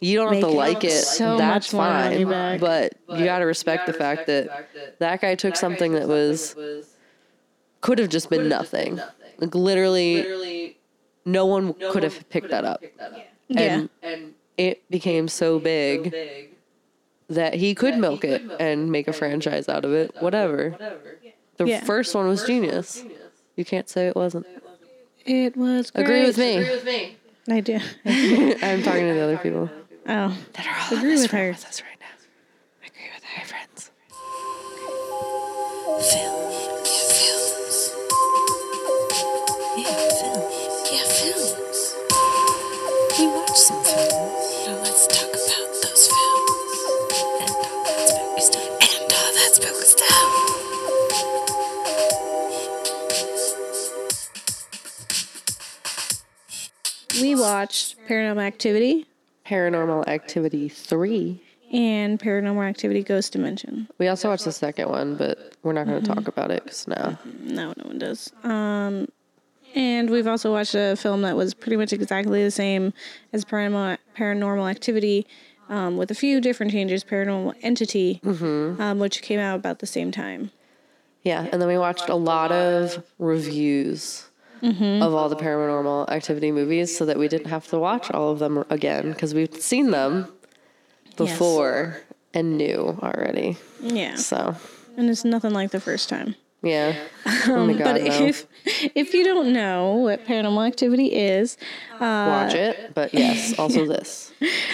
A: you don't have to
B: Make it
A: like it.
B: so
A: that's
B: much more money
A: fine.
B: back.
A: But you got to respect the fact that that guy took something that was could have just been nothing. Like literally, no one could have picked that up,
B: Yeah.
A: and it became so big that he could milk it and make a franchise out of it. Whatever. The
B: Yeah.
A: first one was genius. You can't say it wasn't.
B: It was great.
A: Agree with me. Agree with me.
B: I do. (laughs)
A: I'm talking to the other people.
B: Oh.
A: That are all
B: Agree
A: in this
B: with
A: room
B: her.
A: with us right now. Agree with my friends.
C: Film.
B: Watched Paranormal Activity
A: Paranormal Activity 3.
B: and Paranormal Activity Ghost Dimension.
A: We also watched the second one, but we're not going to talk about it because now.
B: No, no one does. Um, and we've also watched a film that was pretty much exactly the same as Paranormal, Paranormal Activity, um, with a few different changes. Paranormal Entity, um, which came out about the same time.
A: Yeah, and then we watched a lot of reviews Mm-hmm. of all the paranormal activity movies so that we didn't have to watch all of them again because we've seen them before and knew already.
B: Yeah,
A: So,
B: and it's nothing like the first time.
A: Yeah. oh my God,
B: but
A: no.
B: if if you don't know what Paranormal Activity is,
A: Watch it, but yes, also (laughs) this.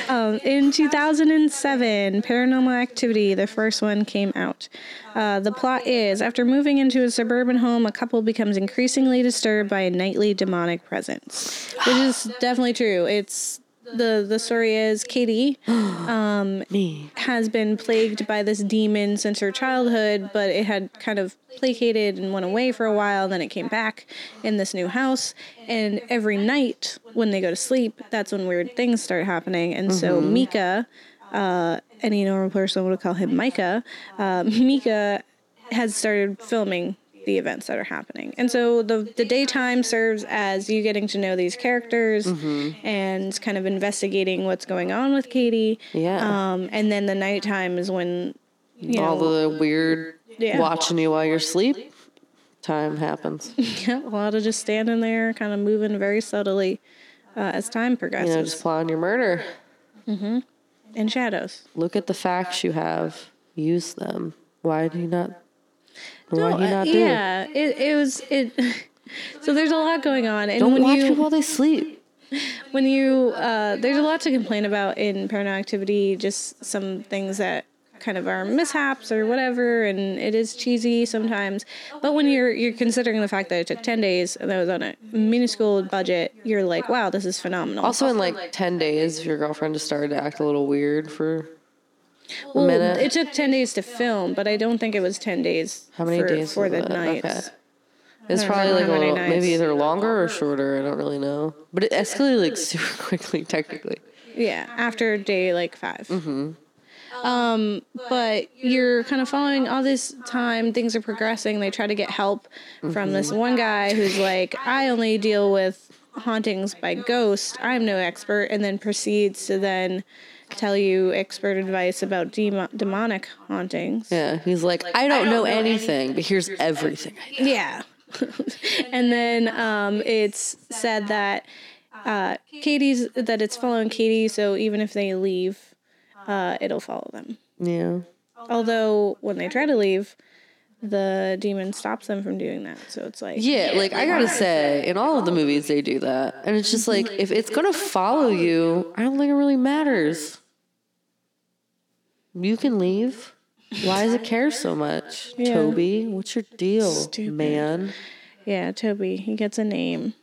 B: Um, in 2007, Paranormal Activity, the first one, came out. Uh, the plot is after moving into a suburban home, a couple becomes increasingly disturbed by a nightly demonic presence, which is definitely true. It's the the story is Katie (gasps)
A: Me.
B: has been plagued by this demon since her childhood, but it had kind of placated and went away for a while. Then it came back in this new house, and every night when they go to sleep, that's when weird things start happening. And so Mika, uh, any normal person would call him Micah. Uh, (laughs) Mika has started filming the events that are happening. And so the the daytime serves as you getting to know these characters and kind of investigating what's going on with Katie.
A: Yeah.
B: Um, and then the nighttime is when you
A: All
B: know
A: the weird
B: Yeah.
A: watching you while you're asleep time happens. (laughs)
B: yeah, a lot of just standing there, kind of moving very subtly uh, as time progresses.
A: You know, just plotting your murder. Mm-hmm.
B: In shadows.
A: Look at the facts you have. Use them. Why do you not? Why
B: No,
A: you
B: uh,
A: not do?
B: yeah, it it was it. (laughs) so there's a lot going on, and
A: Don't
B: when
A: watch
B: you
A: people while they sleep. (laughs)
B: when you uh, there's a lot to complain about in paranormal activity just some things that kind of are mishaps or whatever and it is cheesy sometimes but when you're you're considering the fact that it took 10 days and that was on a minuscule budget you're like wow this is phenomenal
A: Also, in like ten days, your girlfriend just started to act a little weird for
B: well, it took 10 days to film but i don't think it was 10 days
A: How many
B: for,
A: days
B: for
A: was
B: the
A: it?
B: nights
A: Okay. It's probably like a little, maybe either longer or shorter. I don't really know. But it escalated like (laughs) super quickly, technically.
B: Yeah, after day like 5 mm-hmm. Um, but you're kind of following all this time, things are progressing. They try to get help from this one guy who's like, I only deal with hauntings by ghost. I'm no expert. And then proceeds to then tell you expert advice about demo- demonic hauntings.
A: Yeah, he's like, I don't, know, anything, but here's everything. I know.
B: Yeah. (laughs) and then um, it's said that uh, Katie's that it's following Katie, so even if they leave, uh, it'll follow them.
A: Yeah.
B: Although when they try to leave, the demon stops them from doing that. So it's like
A: Yeah, like I gotta say, in all of the movies they do that, and it's just like if it's gonna follow you, I don't think it really matters. You can leave. Why does it care so much,
B: Yeah.
A: Toby? What's your deal,
B: Stupid.
A: man?
B: yeah, Toby, he gets a name.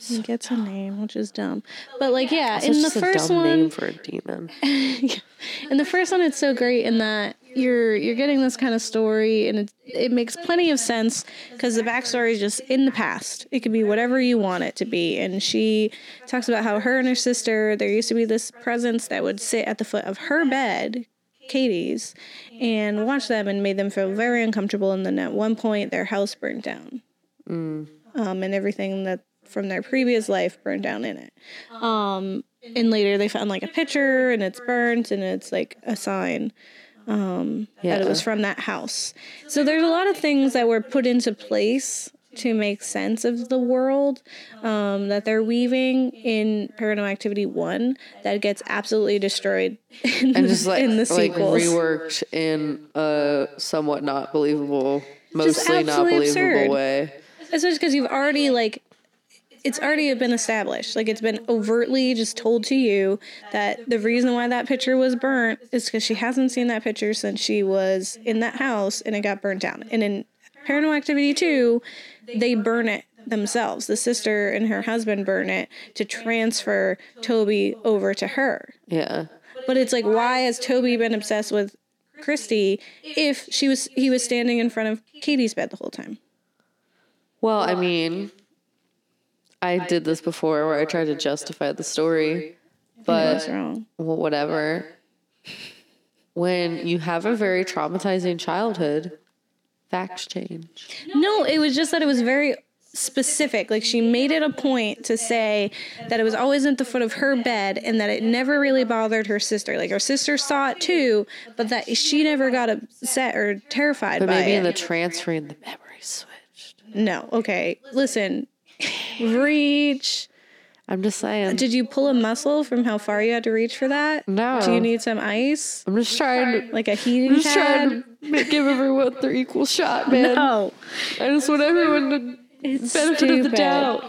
B: He gets a name, which is dumb. But like yeah,
A: It's
B: in the first
A: dumb
B: one,
A: name for a demon. (laughs)
B: in the first one, it's so great in that you're you're getting this kind of story, and it it makes plenty of sense because the backstory is just in the past. It could be whatever you want it to be, and she talks about how her and her sister there used to be this presence that would sit at the foot of her bed, Katie's, and watched them and made them feel very uncomfortable. And then at one point, their house burned down, um, and everything that from their previous life burned down in it. Um, and later they found like a picture and it's burnt and it's like a sign um, that it was from that house. So there's a lot of things that were put into place to make sense of the world um, that they're weaving in Paranormal Activity 1 that gets absolutely destroyed in,
A: And just like,
B: in the
A: like reworked in a somewhat not believable, mostly not believable
B: absurd.
A: way.
B: Especially because you've already like it's already been established. Like it's been overtly just told to you that the reason why that picture was burnt is because she hasn't seen that picture since she was in that house and it got burnt down. And in Paranormal Activity 2, they burn it themselves. The sister and her husband burn it to transfer Toby over to her.
A: Yeah.
B: But it's like, why has Toby been obsessed with Christy if she was he was standing in front of Katie's bed the whole time?
A: Well, I mean, I did this before where I tried to justify the story, but well, whatever. When you have a very traumatizing childhood, facts change.
B: No, it was just that it was very specific. Like she made it a point to say that it was always at the foot of her bed and that it never really bothered her sister. Like her sister saw it too, but that she never got upset or terrified
A: But
B: by
A: maybe
B: it.
A: in the transferring, the memory switched.
B: no, okay. Listen, reach.
A: I'm just saying.
B: Did you pull a muscle from how far you had to reach for that?
A: No.
B: Do you need some ice?
A: I'm just trying.
B: Like a heating
A: I'm just
B: pad?
A: trying to give everyone their equal shot, (laughs) man.
B: No.
A: I just want everyone to
B: It's
A: benefit of the doubt.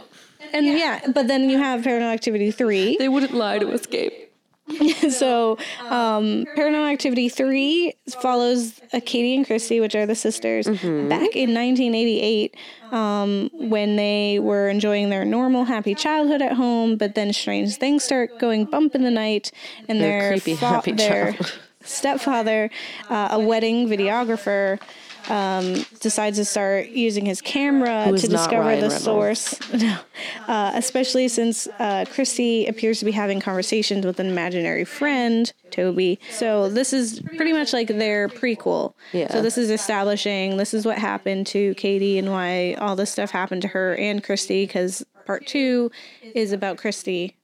B: And yeah, but then you have Paranormal Activity 3.
A: They wouldn't lie to escape. (laughs)
B: so, um, Paranormal Activity 3 follows Katie and Christy, which are the sisters, back in 1988 um, when they were enjoying their normal, happy childhood at home, but then strange things start going bump in the night, and
A: Their
B: their,
A: creepy, happy
B: their
A: childhood. (laughs)
B: stepfather, uh, a wedding videographer, um, decides to start using his camera to discover
A: Ryan
B: the
A: Reynolds.
B: source. (laughs) Uh, especially since uh, Christy appears to be having conversations with an imaginary friend, Toby. So this is pretty much like their prequel.
A: Yeah.
B: So this is establishing this is what happened to Katie and why all this stuff happened to her and Christy. Because part two is about Christy,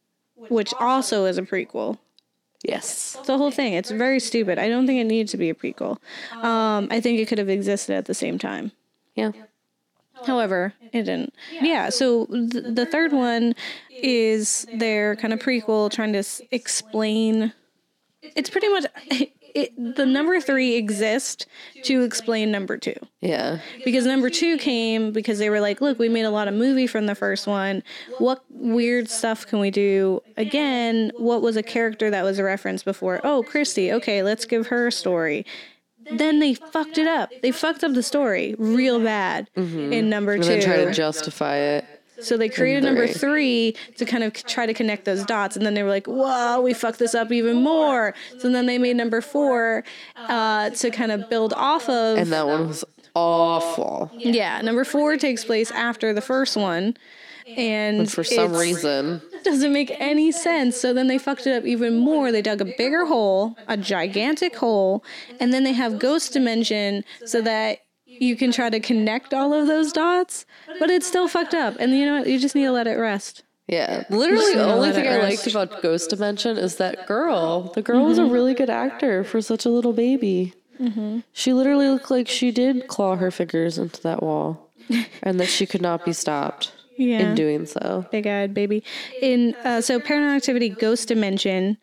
B: which also is a prequel.
A: Yes.
B: The whole thing. It's very stupid. I don't think it needs to be a prequel. Um, I think it could have existed at the same time.
A: Yeah.
B: However, it didn't. Yeah, so th- the third one is their kind of prequel trying to s- explain. It's pretty much. (laughs) It, the number three exists to explain number two.
A: Yeah.
B: Because number two came because they were like, look, we made a lot of movie from the first one. What weird stuff can we do again? What was a character that was a reference before? Oh, Christy. Okay, let's give her a story. Then they fucked it up. They fucked up the story real bad mm-hmm. in number
A: And
B: two.
A: then try to justify it.
B: So they created number
A: three.
B: to kind of try to connect those dots, and then they were like, "Whoa, we fucked this up even more." So then they made number four uh, to kind of build off of.
A: And that one was awful.
B: Yeah, number four takes place after the first one. And
A: For some reason.
B: doesn't make any sense. So then they fucked it up even more. They dug a bigger hole, a gigantic hole, and then they have ghost dimension so that you can try to connect all of those dots, but it's still fucked up. And you know what? You just need to let it rest.
A: Yeah. Literally, the only thing I liked about Ghost Dimension is that girl. The girl was a really good actor for such a little baby. Mm-hmm. She literally looked like she did claw her fingers into that wall (laughs) and that she could not be stopped
B: Yeah.
A: in doing so.
B: Big eyed baby. In uh, so Paranormal Activity Ghost Dimension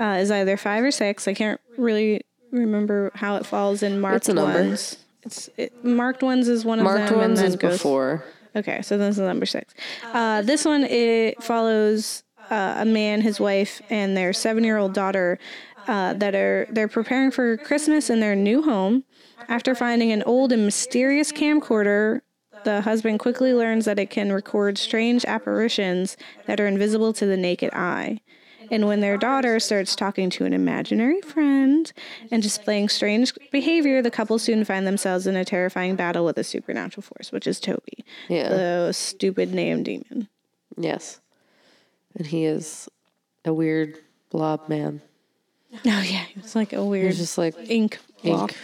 B: uh, is either five or six. I can't really remember how it falls in marked
A: It's a number.
B: ones. It's it, marked ones is one of
A: Marked
B: them.
A: ones is
B: Ghost-
A: before.
B: Okay, so this is number six. Uh, this one it follows uh, a man, his wife, and their seven-year-old daughter uh, that are they're preparing for Christmas in their new home. After finding an old and mysterious camcorder, the husband quickly learns that it can record strange apparitions that are invisible to the naked eye. And when their daughter starts talking to an imaginary friend and displaying strange behavior, the couple soon find themselves in a terrifying battle with a supernatural force, which is Toby,
A: Yeah.
B: the stupid name demon.
A: Yes. And he is a weird blob man. (laughs)
B: Oh yeah, it's like a weird
A: He's just like
B: ink block.
A: ink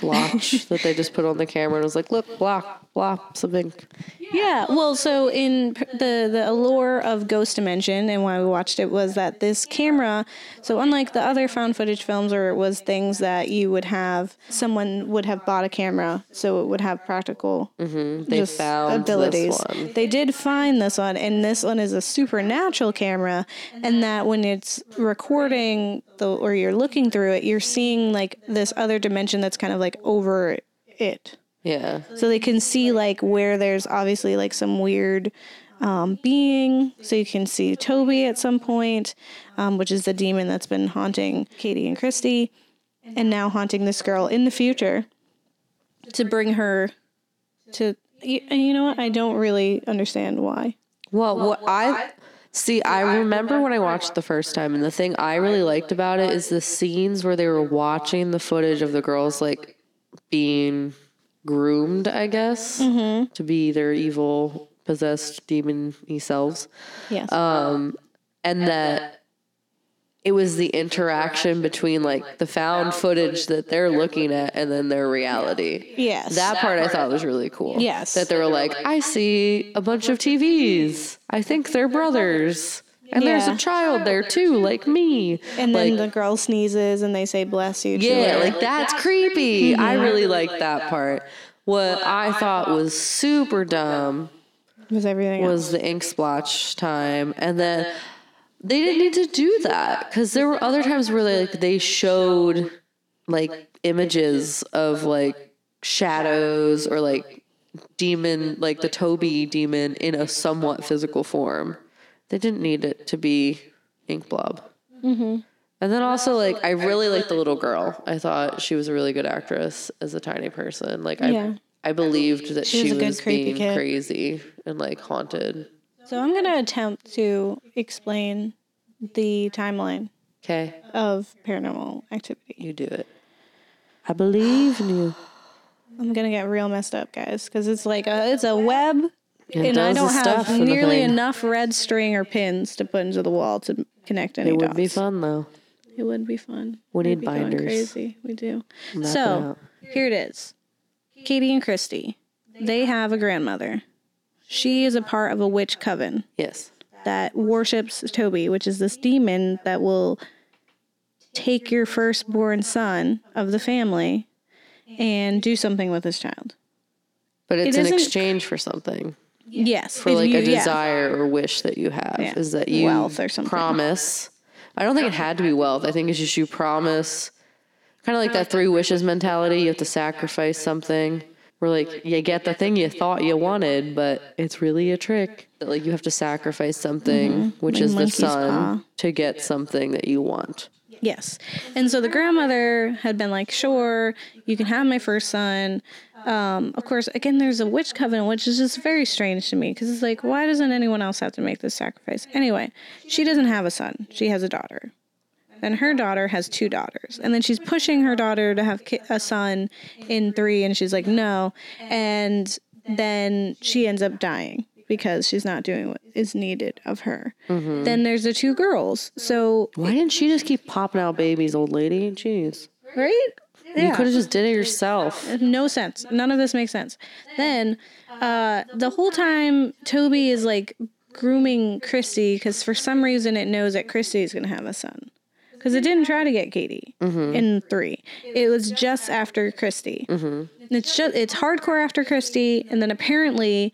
A: blotch (laughs) that they just put on the camera and was like, look, block, blop, some ink.
B: Yeah, well, so in the the allure of Ghost Dimension and why we watched it was that this camera, so unlike the other found footage films where it was things that you would have someone would have bought a camera so it would have practical mm-hmm.
A: They
B: just
A: found
B: abilities.
A: this one.
B: They did find this one, and this one is a supernatural camera, and that when it's recording the or you're looking through it, you're seeing like this other dimension that's kind of like over it.
A: Yeah.
B: So they can see like where there's obviously like some weird um, being. So you can see Toby at some point, um, which is the demon that's been haunting Katie and Christy, and now haunting this girl in the future to bring her to. you- And you know what? I don't really understand why.
A: Well, what I see, I remember when I watched the first time, and the thing I really liked about it is the scenes where they were watching the footage of the girls like being groomed, I guess, mm-hmm. to be their evil, possessed, demon selves,
B: Yes.
A: Um, and that. It was the interaction between like the found footage that they're looking at and then their reality.
B: yes.
A: That part I thought was really cool.
B: Yes.
A: That they were like, I see a bunch of TVs. I think they're brothers. And there's a child there too, like me.
B: and then
A: like,
B: the girl sneezes and they say "bless you." to
A: yeah,
B: her.
A: like that's creepy. I really liked that part. What I thought was super dumb
B: was everything else.
A: was the ink splotch time. And then they didn't need to do that because there were other times where they, like, they showed like images of like shadows or like demon, like the Toby demon in a somewhat physical form. They didn't need it to be ink blob. Mm-hmm. And then also, like, I really liked the little girl. I thought she was a really good actress as a tiny person. Like, I,
B: Yeah.
A: I believed that
B: She
A: she,
B: was a
A: was being
B: kid.
A: crazy and like haunted.
B: So I'm gonna attempt to explain the timeline
A: Okay,
B: of paranormal activity.
A: you do it. I believe in you.
B: I'm gonna get real messed up, guys, because it's like a it's a web,
A: It
B: and I don't have nearly enough red string or pins to put into the wall to connect any
A: It would
B: dots.
A: be fun though.
B: It would be fun.
A: We need binders.
B: Crazy, we do.
A: It
B: So here it is. Katie and Christy, they have a grandmother. She is a part of a witch coven
A: yes,
B: that worships Toby, which is this demon that will take your firstborn son of the family and do something with his child.
A: but it's
B: It
A: in exchange for something.
B: Yes,
A: for
B: if
A: like
B: you-
A: a
B: yeah.
A: desire or wish that you have
B: Yeah.
A: is that you
B: Wealth or something.
A: promise. I don't think it had to be wealth. I think it's just you promise. Kind of like that three wishes mentality. You have to sacrifice something. Where like you get the thing you thought you wanted, but it's really a trick. That like you have to sacrifice something, mm-hmm. which
B: Like
A: is the sun,
B: paw.
A: to get something that you want.
B: Yes. And so the grandmother had been like, sure, you can have my first son. Um, of course, again, there's a witch covenant, which is just very strange to me because it's like, why doesn't anyone else have to make this sacrifice? Anyway, she doesn't have a son, she has a daughter. And her daughter has two daughters. And then she's pushing her daughter to have a son in three, and she's like, no. And then she ends up dying because she's not doing what is needed of her. Mm-hmm. Then there's the two girls. So,
A: Why didn't she just keep popping out babies, old lady? Jeez.
B: right?
A: You could have just did it yourself.
B: Uh, no sense. None of this makes sense. Then, uh, the whole time Toby is like grooming Christy because for some reason it knows that Christy is going to have a son. Because it didn't try to get Katie mm-hmm. in three. It was just after Christy. Mm-hmm. It's just it's hardcore after Christy, and then apparently,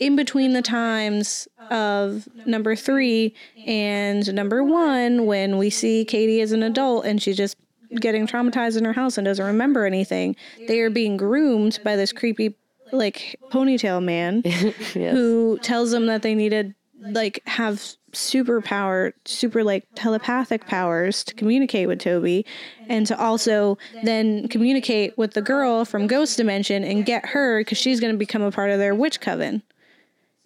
B: in between the times of number three and number one, when we see Katie as an adult and she's just getting traumatized in her house and doesn't remember anything, they are being groomed by this creepy like ponytail man (laughs)
A: Yes.
B: who tells them that they needed like have superpower super like telepathic powers to communicate with Toby and to also then communicate with the girl from Ghost Dimension and get her cuz she's going to become a part of their witch coven.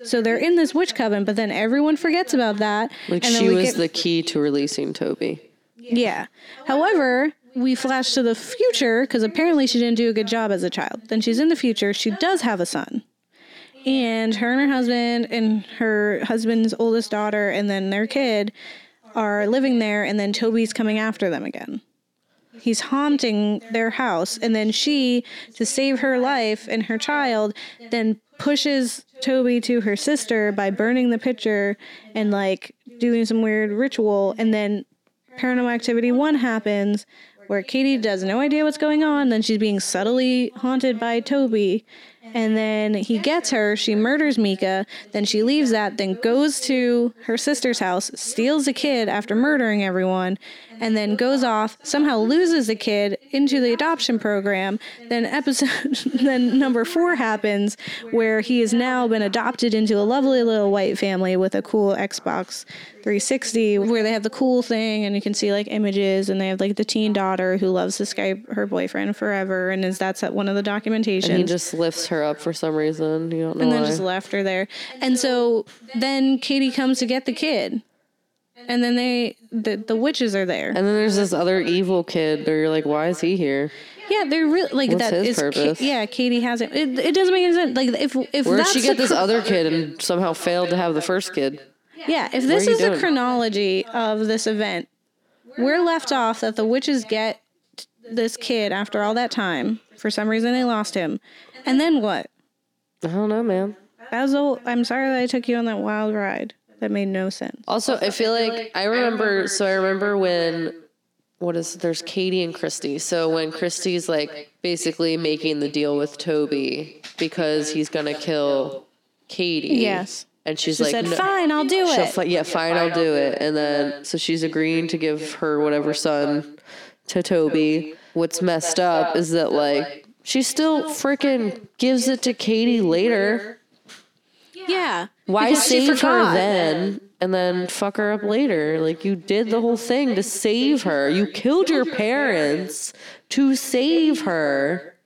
B: So they're in this witch coven, but then everyone forgets about that.
A: Like
B: and
A: she was
B: get-
A: the key to releasing Toby.
B: yeah. However, we flash to the future because apparently she didn't do a good job as a child. Then she's in the future. She does have a son. And her and her husband and her husband's oldest daughter and then their kid are living there. And then Toby's coming after them again. He's haunting their house. And then she, to save her life and her child, then pushes Toby to her sister by burning the picture and like doing some weird ritual. And then Paranormal Activity 1 happens where Katie does no idea what's going on. Then she's being subtly haunted by Toby. And then he gets her. She murders Mika. Then she leaves that, then goes to her sister's house, steals a kid after murdering everyone, and then goes off, somehow loses the kid into the adoption program. Then episode (laughs) then number 4 happens where he has now been adopted into a lovely little white family with a cool Xbox 360 where they have the cool thing and you can see like images and they have like the teen daughter who loves to Skype her boyfriend forever and is that's at one of the documentations
A: And he just lifts her up for some reason. You don't know
B: and then
A: why.
B: just left her there. And so then Katie comes to get the kid. And then they the, the witches are there.
A: and then there's this other evil kid. Where you're like, why is he here?
B: yeah, they're really like
A: What's
B: that
A: his
B: is Ka-
A: purpose?
B: yeah, Katie has it. it. It doesn't make any sense. Like if if
A: Where did
B: that's
A: she get
B: the
A: this
B: chro-
A: other kid and somehow failed to have the first kid?
B: Yeah, if this
A: you
B: is the
A: doing?
B: chronology of this event, we're left off that the witches get this kid after all that time. For some reason, they lost him, and then what?
A: I don't know, man.
B: That was whole, I'm sorry that I took you on that wild ride. That made no sense.
A: Also, I feel like I remember. So I remember when what is there's Katie and Christy. So when Christy's like basically making the deal with Toby because he's gonna kill Katie.
B: Yes.
A: And she's
B: She
A: like,
B: said,
A: "No."
B: "Fine, I'll do
A: She'll
B: it."
A: fi- yeah, fine, I'll do it. And then, so she's agreeing to give her whatever son to Toby. What's messed up is that, like, she still freaking gives it to Katie later.
B: Yeah.
A: Why
B: Because
A: save her then and then fuck her up later. Like you did the whole thing to save her. You killed your parents to save her.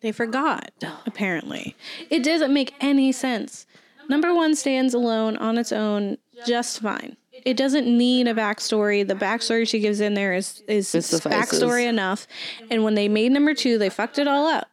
B: They forgot, apparently. It doesn't make any sense. Number one stands alone on its own just fine. It doesn't need a backstory. The backstory she gives in there is is backstory enough. And when they made number two, they fucked it all up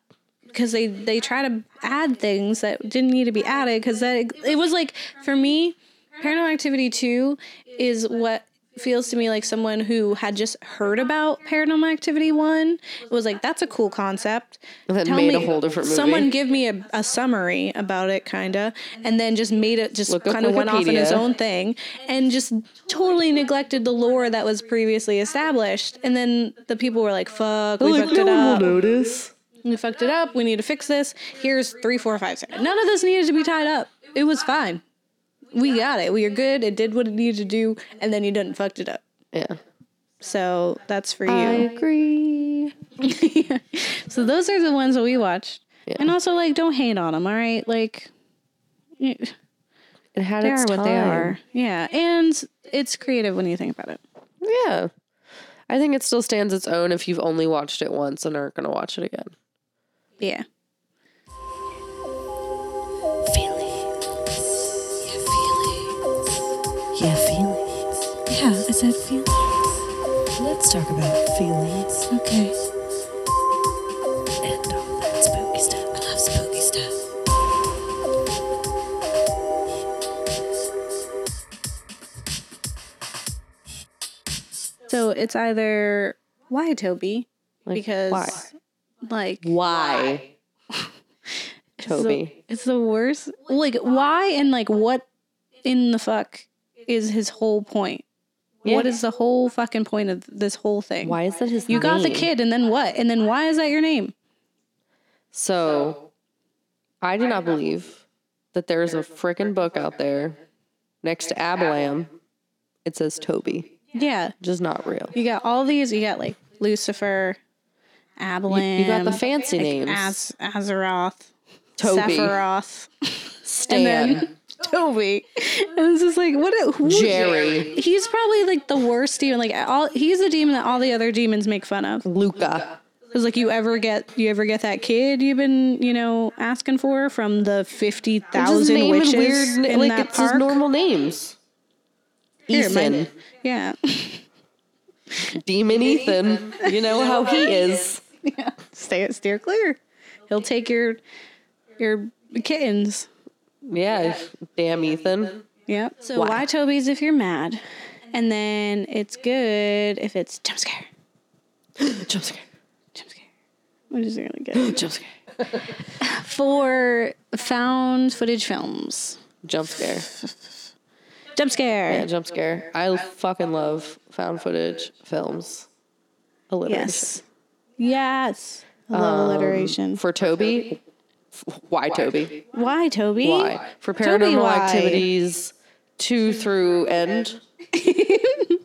B: because they they try to add things that didn't need to be added. Because that it was like for me, Paranormal Activity two is what feels to me like someone who had just heard about Paranormal Activity one It was like, "That's a cool concept."
A: Then
B: Tell
A: made a whole different movie.
B: Someone give me a, a summary about it, kind of, and then just made it just kind of went off in his own thing, and just totally neglected the lore that was previously established. And then the people were like, "Fuck, we
A: like,
B: fucked
A: no
B: it
A: one
B: up.
A: will notice.
B: We fucked it up. We need to fix this. Here's three, four, five, six. None of this needed to be tied up. It was fine. We got it. We are good. It did what it needed to do, and then you didn't fucked it up.
A: Yeah.
B: So that's for you.
A: I agree. (laughs)
B: So those are the ones that we watched.
A: Yeah.
B: And also, like, don't hate on them, all right? Like,
A: It had
B: they
A: its
B: are
A: time.
B: what they are. Yeah. And it's creative when you think about it.
A: Yeah. I think it still stands its own if you've only watched it once and aren't going to watch it again.
B: Yeah.
C: Feelings. Yeah, feelings. Yeah, feelings. Yeah, I said feelings. Let's talk about feelings. Okay. And all that spooky stuff. I love spooky stuff.
B: So it's either why, Toby?
A: Like,
B: because,
A: why?
B: Like,
A: Why? (laughs)
B: it's
A: Toby.
B: the, it's the worst. Like, why and, like, what in the fuck is his whole point? What
A: Yeah.
B: is the whole fucking point of this whole thing?
A: Why is that his name?
B: You got the kid, and then what? And then why is that your name?
A: So, I do not believe that there is a freaking book out there next to Abalam. It says Toby.
B: Yeah.
A: Just not real.
B: You got all these. You got like Lucifer, Abalam.
A: You got the fancy names.
B: Az- Azeroth,
A: Toby.
B: Sephiroth,
A: Stan.
B: then- (laughs) Toby. And it's just like what? A, who,
A: Jerry.
B: He's probably like the worst demon. Like all, he's the demon that all the other demons make fun of.
A: Luca.
B: Because like you ever get you ever get that kid you've been you know asking for from the fifty thousand witches
A: weird,
B: in
A: like
B: that
A: it's
B: park.
A: his normal names.
B: Here,
A: Ethan.
B: yeah.
A: Demon Ethan. You know how he is. (laughs)
B: Stay steer clear. He'll take your your kittens.
A: Yeah. Damn Ethan.
B: Yep. So why, Toby's if you're mad, and then it's good if it's jump scare. (gasps)
A: Jump scare.
B: Jump scare. Which is really good (gasps)
A: Jump scare. (laughs)
B: for found footage films.
A: Jump scare.
B: Jump scare.
A: Yeah, jump scare. I fucking love found footage films. Alliteration.
B: yes. Yes. I love um, alliteration.
A: For Toby, f- why Toby?
B: Why, Toby?
A: Why? For
B: Toby,
A: paranormal
B: why?
A: activities two through end. (laughs)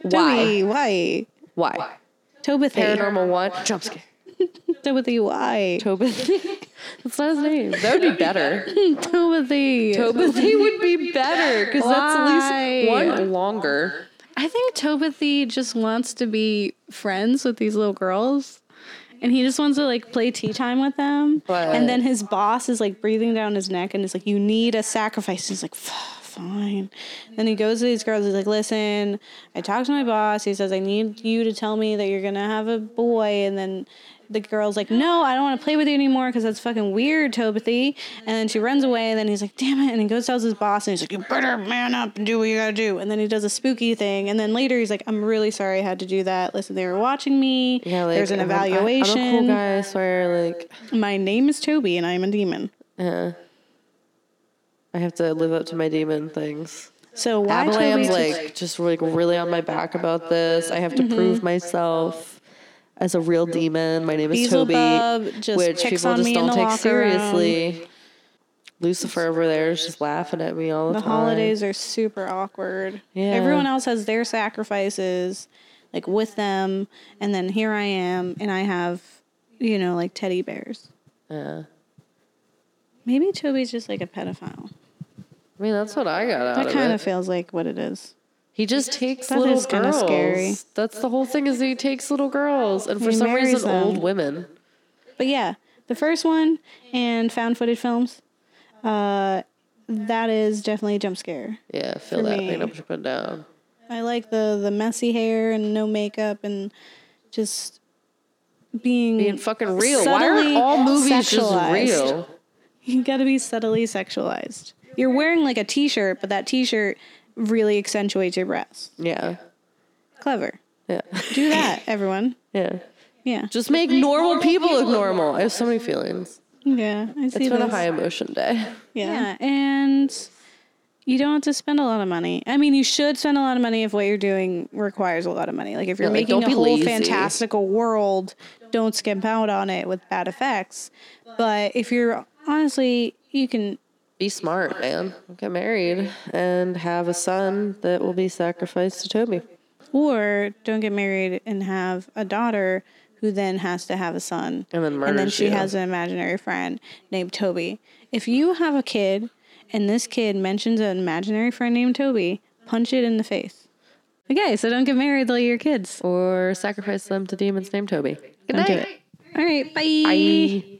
A: why?
B: Toby, why?
A: Why?
B: Tobithy.
A: Paranormal one. Jump scare. (laughs)
B: Tobithy, why?
A: Toby. (laughs) That's not his name. That would be better.
B: Tobithy.
A: Tobithy would be better because that's at least one longer.
B: I think Tobithy just wants to be friends with these little girls. And he just wants to like play tea time with them.
A: But-
B: and then his boss is like breathing down his neck and is like, You need a sacrifice. He's like, "F- Fine. Then he goes to these girls. He's like, Listen, I talked to my boss. He says, I need you to tell me that you're going to have a boy. And then the girl's like, No, I don't want to play with you anymore because that's fucking weird, Tobithy. And then she runs away. And then he's like, Damn it. And he goes tells his boss and he's like, You better man up and do what you gotta do. And then he does a spooky thing. And then later he's like, I'm really sorry I had to do that. Listen, they were watching me.
A: Yeah, like
B: There's an
A: I'm
B: evaluation.
A: I'm a cool guy. I swear, like
B: My name is Toby and I'm a demon.
A: uh, I have to live up to my demon things.
B: So why
A: Abalam's
B: Toby?
A: like just like really on my back about this. I have to prove
B: Mm-hmm.
A: myself as a real demon. My name is Toby,
B: just
A: which
B: picks
A: people
B: on
A: just
B: me in
A: don't
B: the
A: take
B: locker room.
A: seriously. Lucifer over there is just laughing at me all the, time.
B: the
A: time.
B: holidays are super awkward.
A: Yeah.
B: Everyone else has their sacrifices, like with them, and then here I am, and I have, you know, like teddy bears.
A: Yeah.
B: Maybe Toby's just like a pedophile.
A: I mean, that's what I got out
B: That
A: of
B: kind
A: it.
B: Kind of feels like what it is.
A: He just takes
B: That
A: little girls.
B: scary.
A: That's the whole thing is he takes little girls, and for
B: He
A: some reason, old women.
B: But yeah, the first one and found footage films, uh, that is definitely a jump scare.
A: Yeah, feel that.
B: me.
A: Pick up, put down.
B: I like the the messy hair and no makeup and just being
A: Being fucking real. Why aren't all movies just
B: sexualized.
A: real? (laughs)
B: You got to be subtly sexualized. You're wearing like a t-shirt, but that t-shirt really accentuates your breasts.
A: Yeah,
B: Clever.
A: yeah,
B: Do that, (laughs) everyone.
A: yeah.
B: Yeah.
A: Just make normal people look normal. I have so many feelings.
B: Yeah, I see
A: It's been a high emotion day.
B: Yeah. And you don't have to spend a lot of money. I mean, you should spend a lot of money if what you're doing requires a lot of money. Like if you're
A: Yeah,
B: making
A: don't
B: a whole
A: lazy.
B: fantastical world, don't skimp out on it with bad effects. But if you're honestly, you can
A: Be smart, man. Get married and have a son that will be sacrificed to Toby.
B: or don't get married and have a daughter who then has to have a son.
A: And then
B: and then she
A: you.
B: has an imaginary friend named Toby. If you have a kid and this kid mentions an imaginary friend named Toby, punch it in the face. Okay, so don't get married till your kids.
A: Or sacrifice them to demons named Toby. Good night.
B: All right, bye.
A: Bye.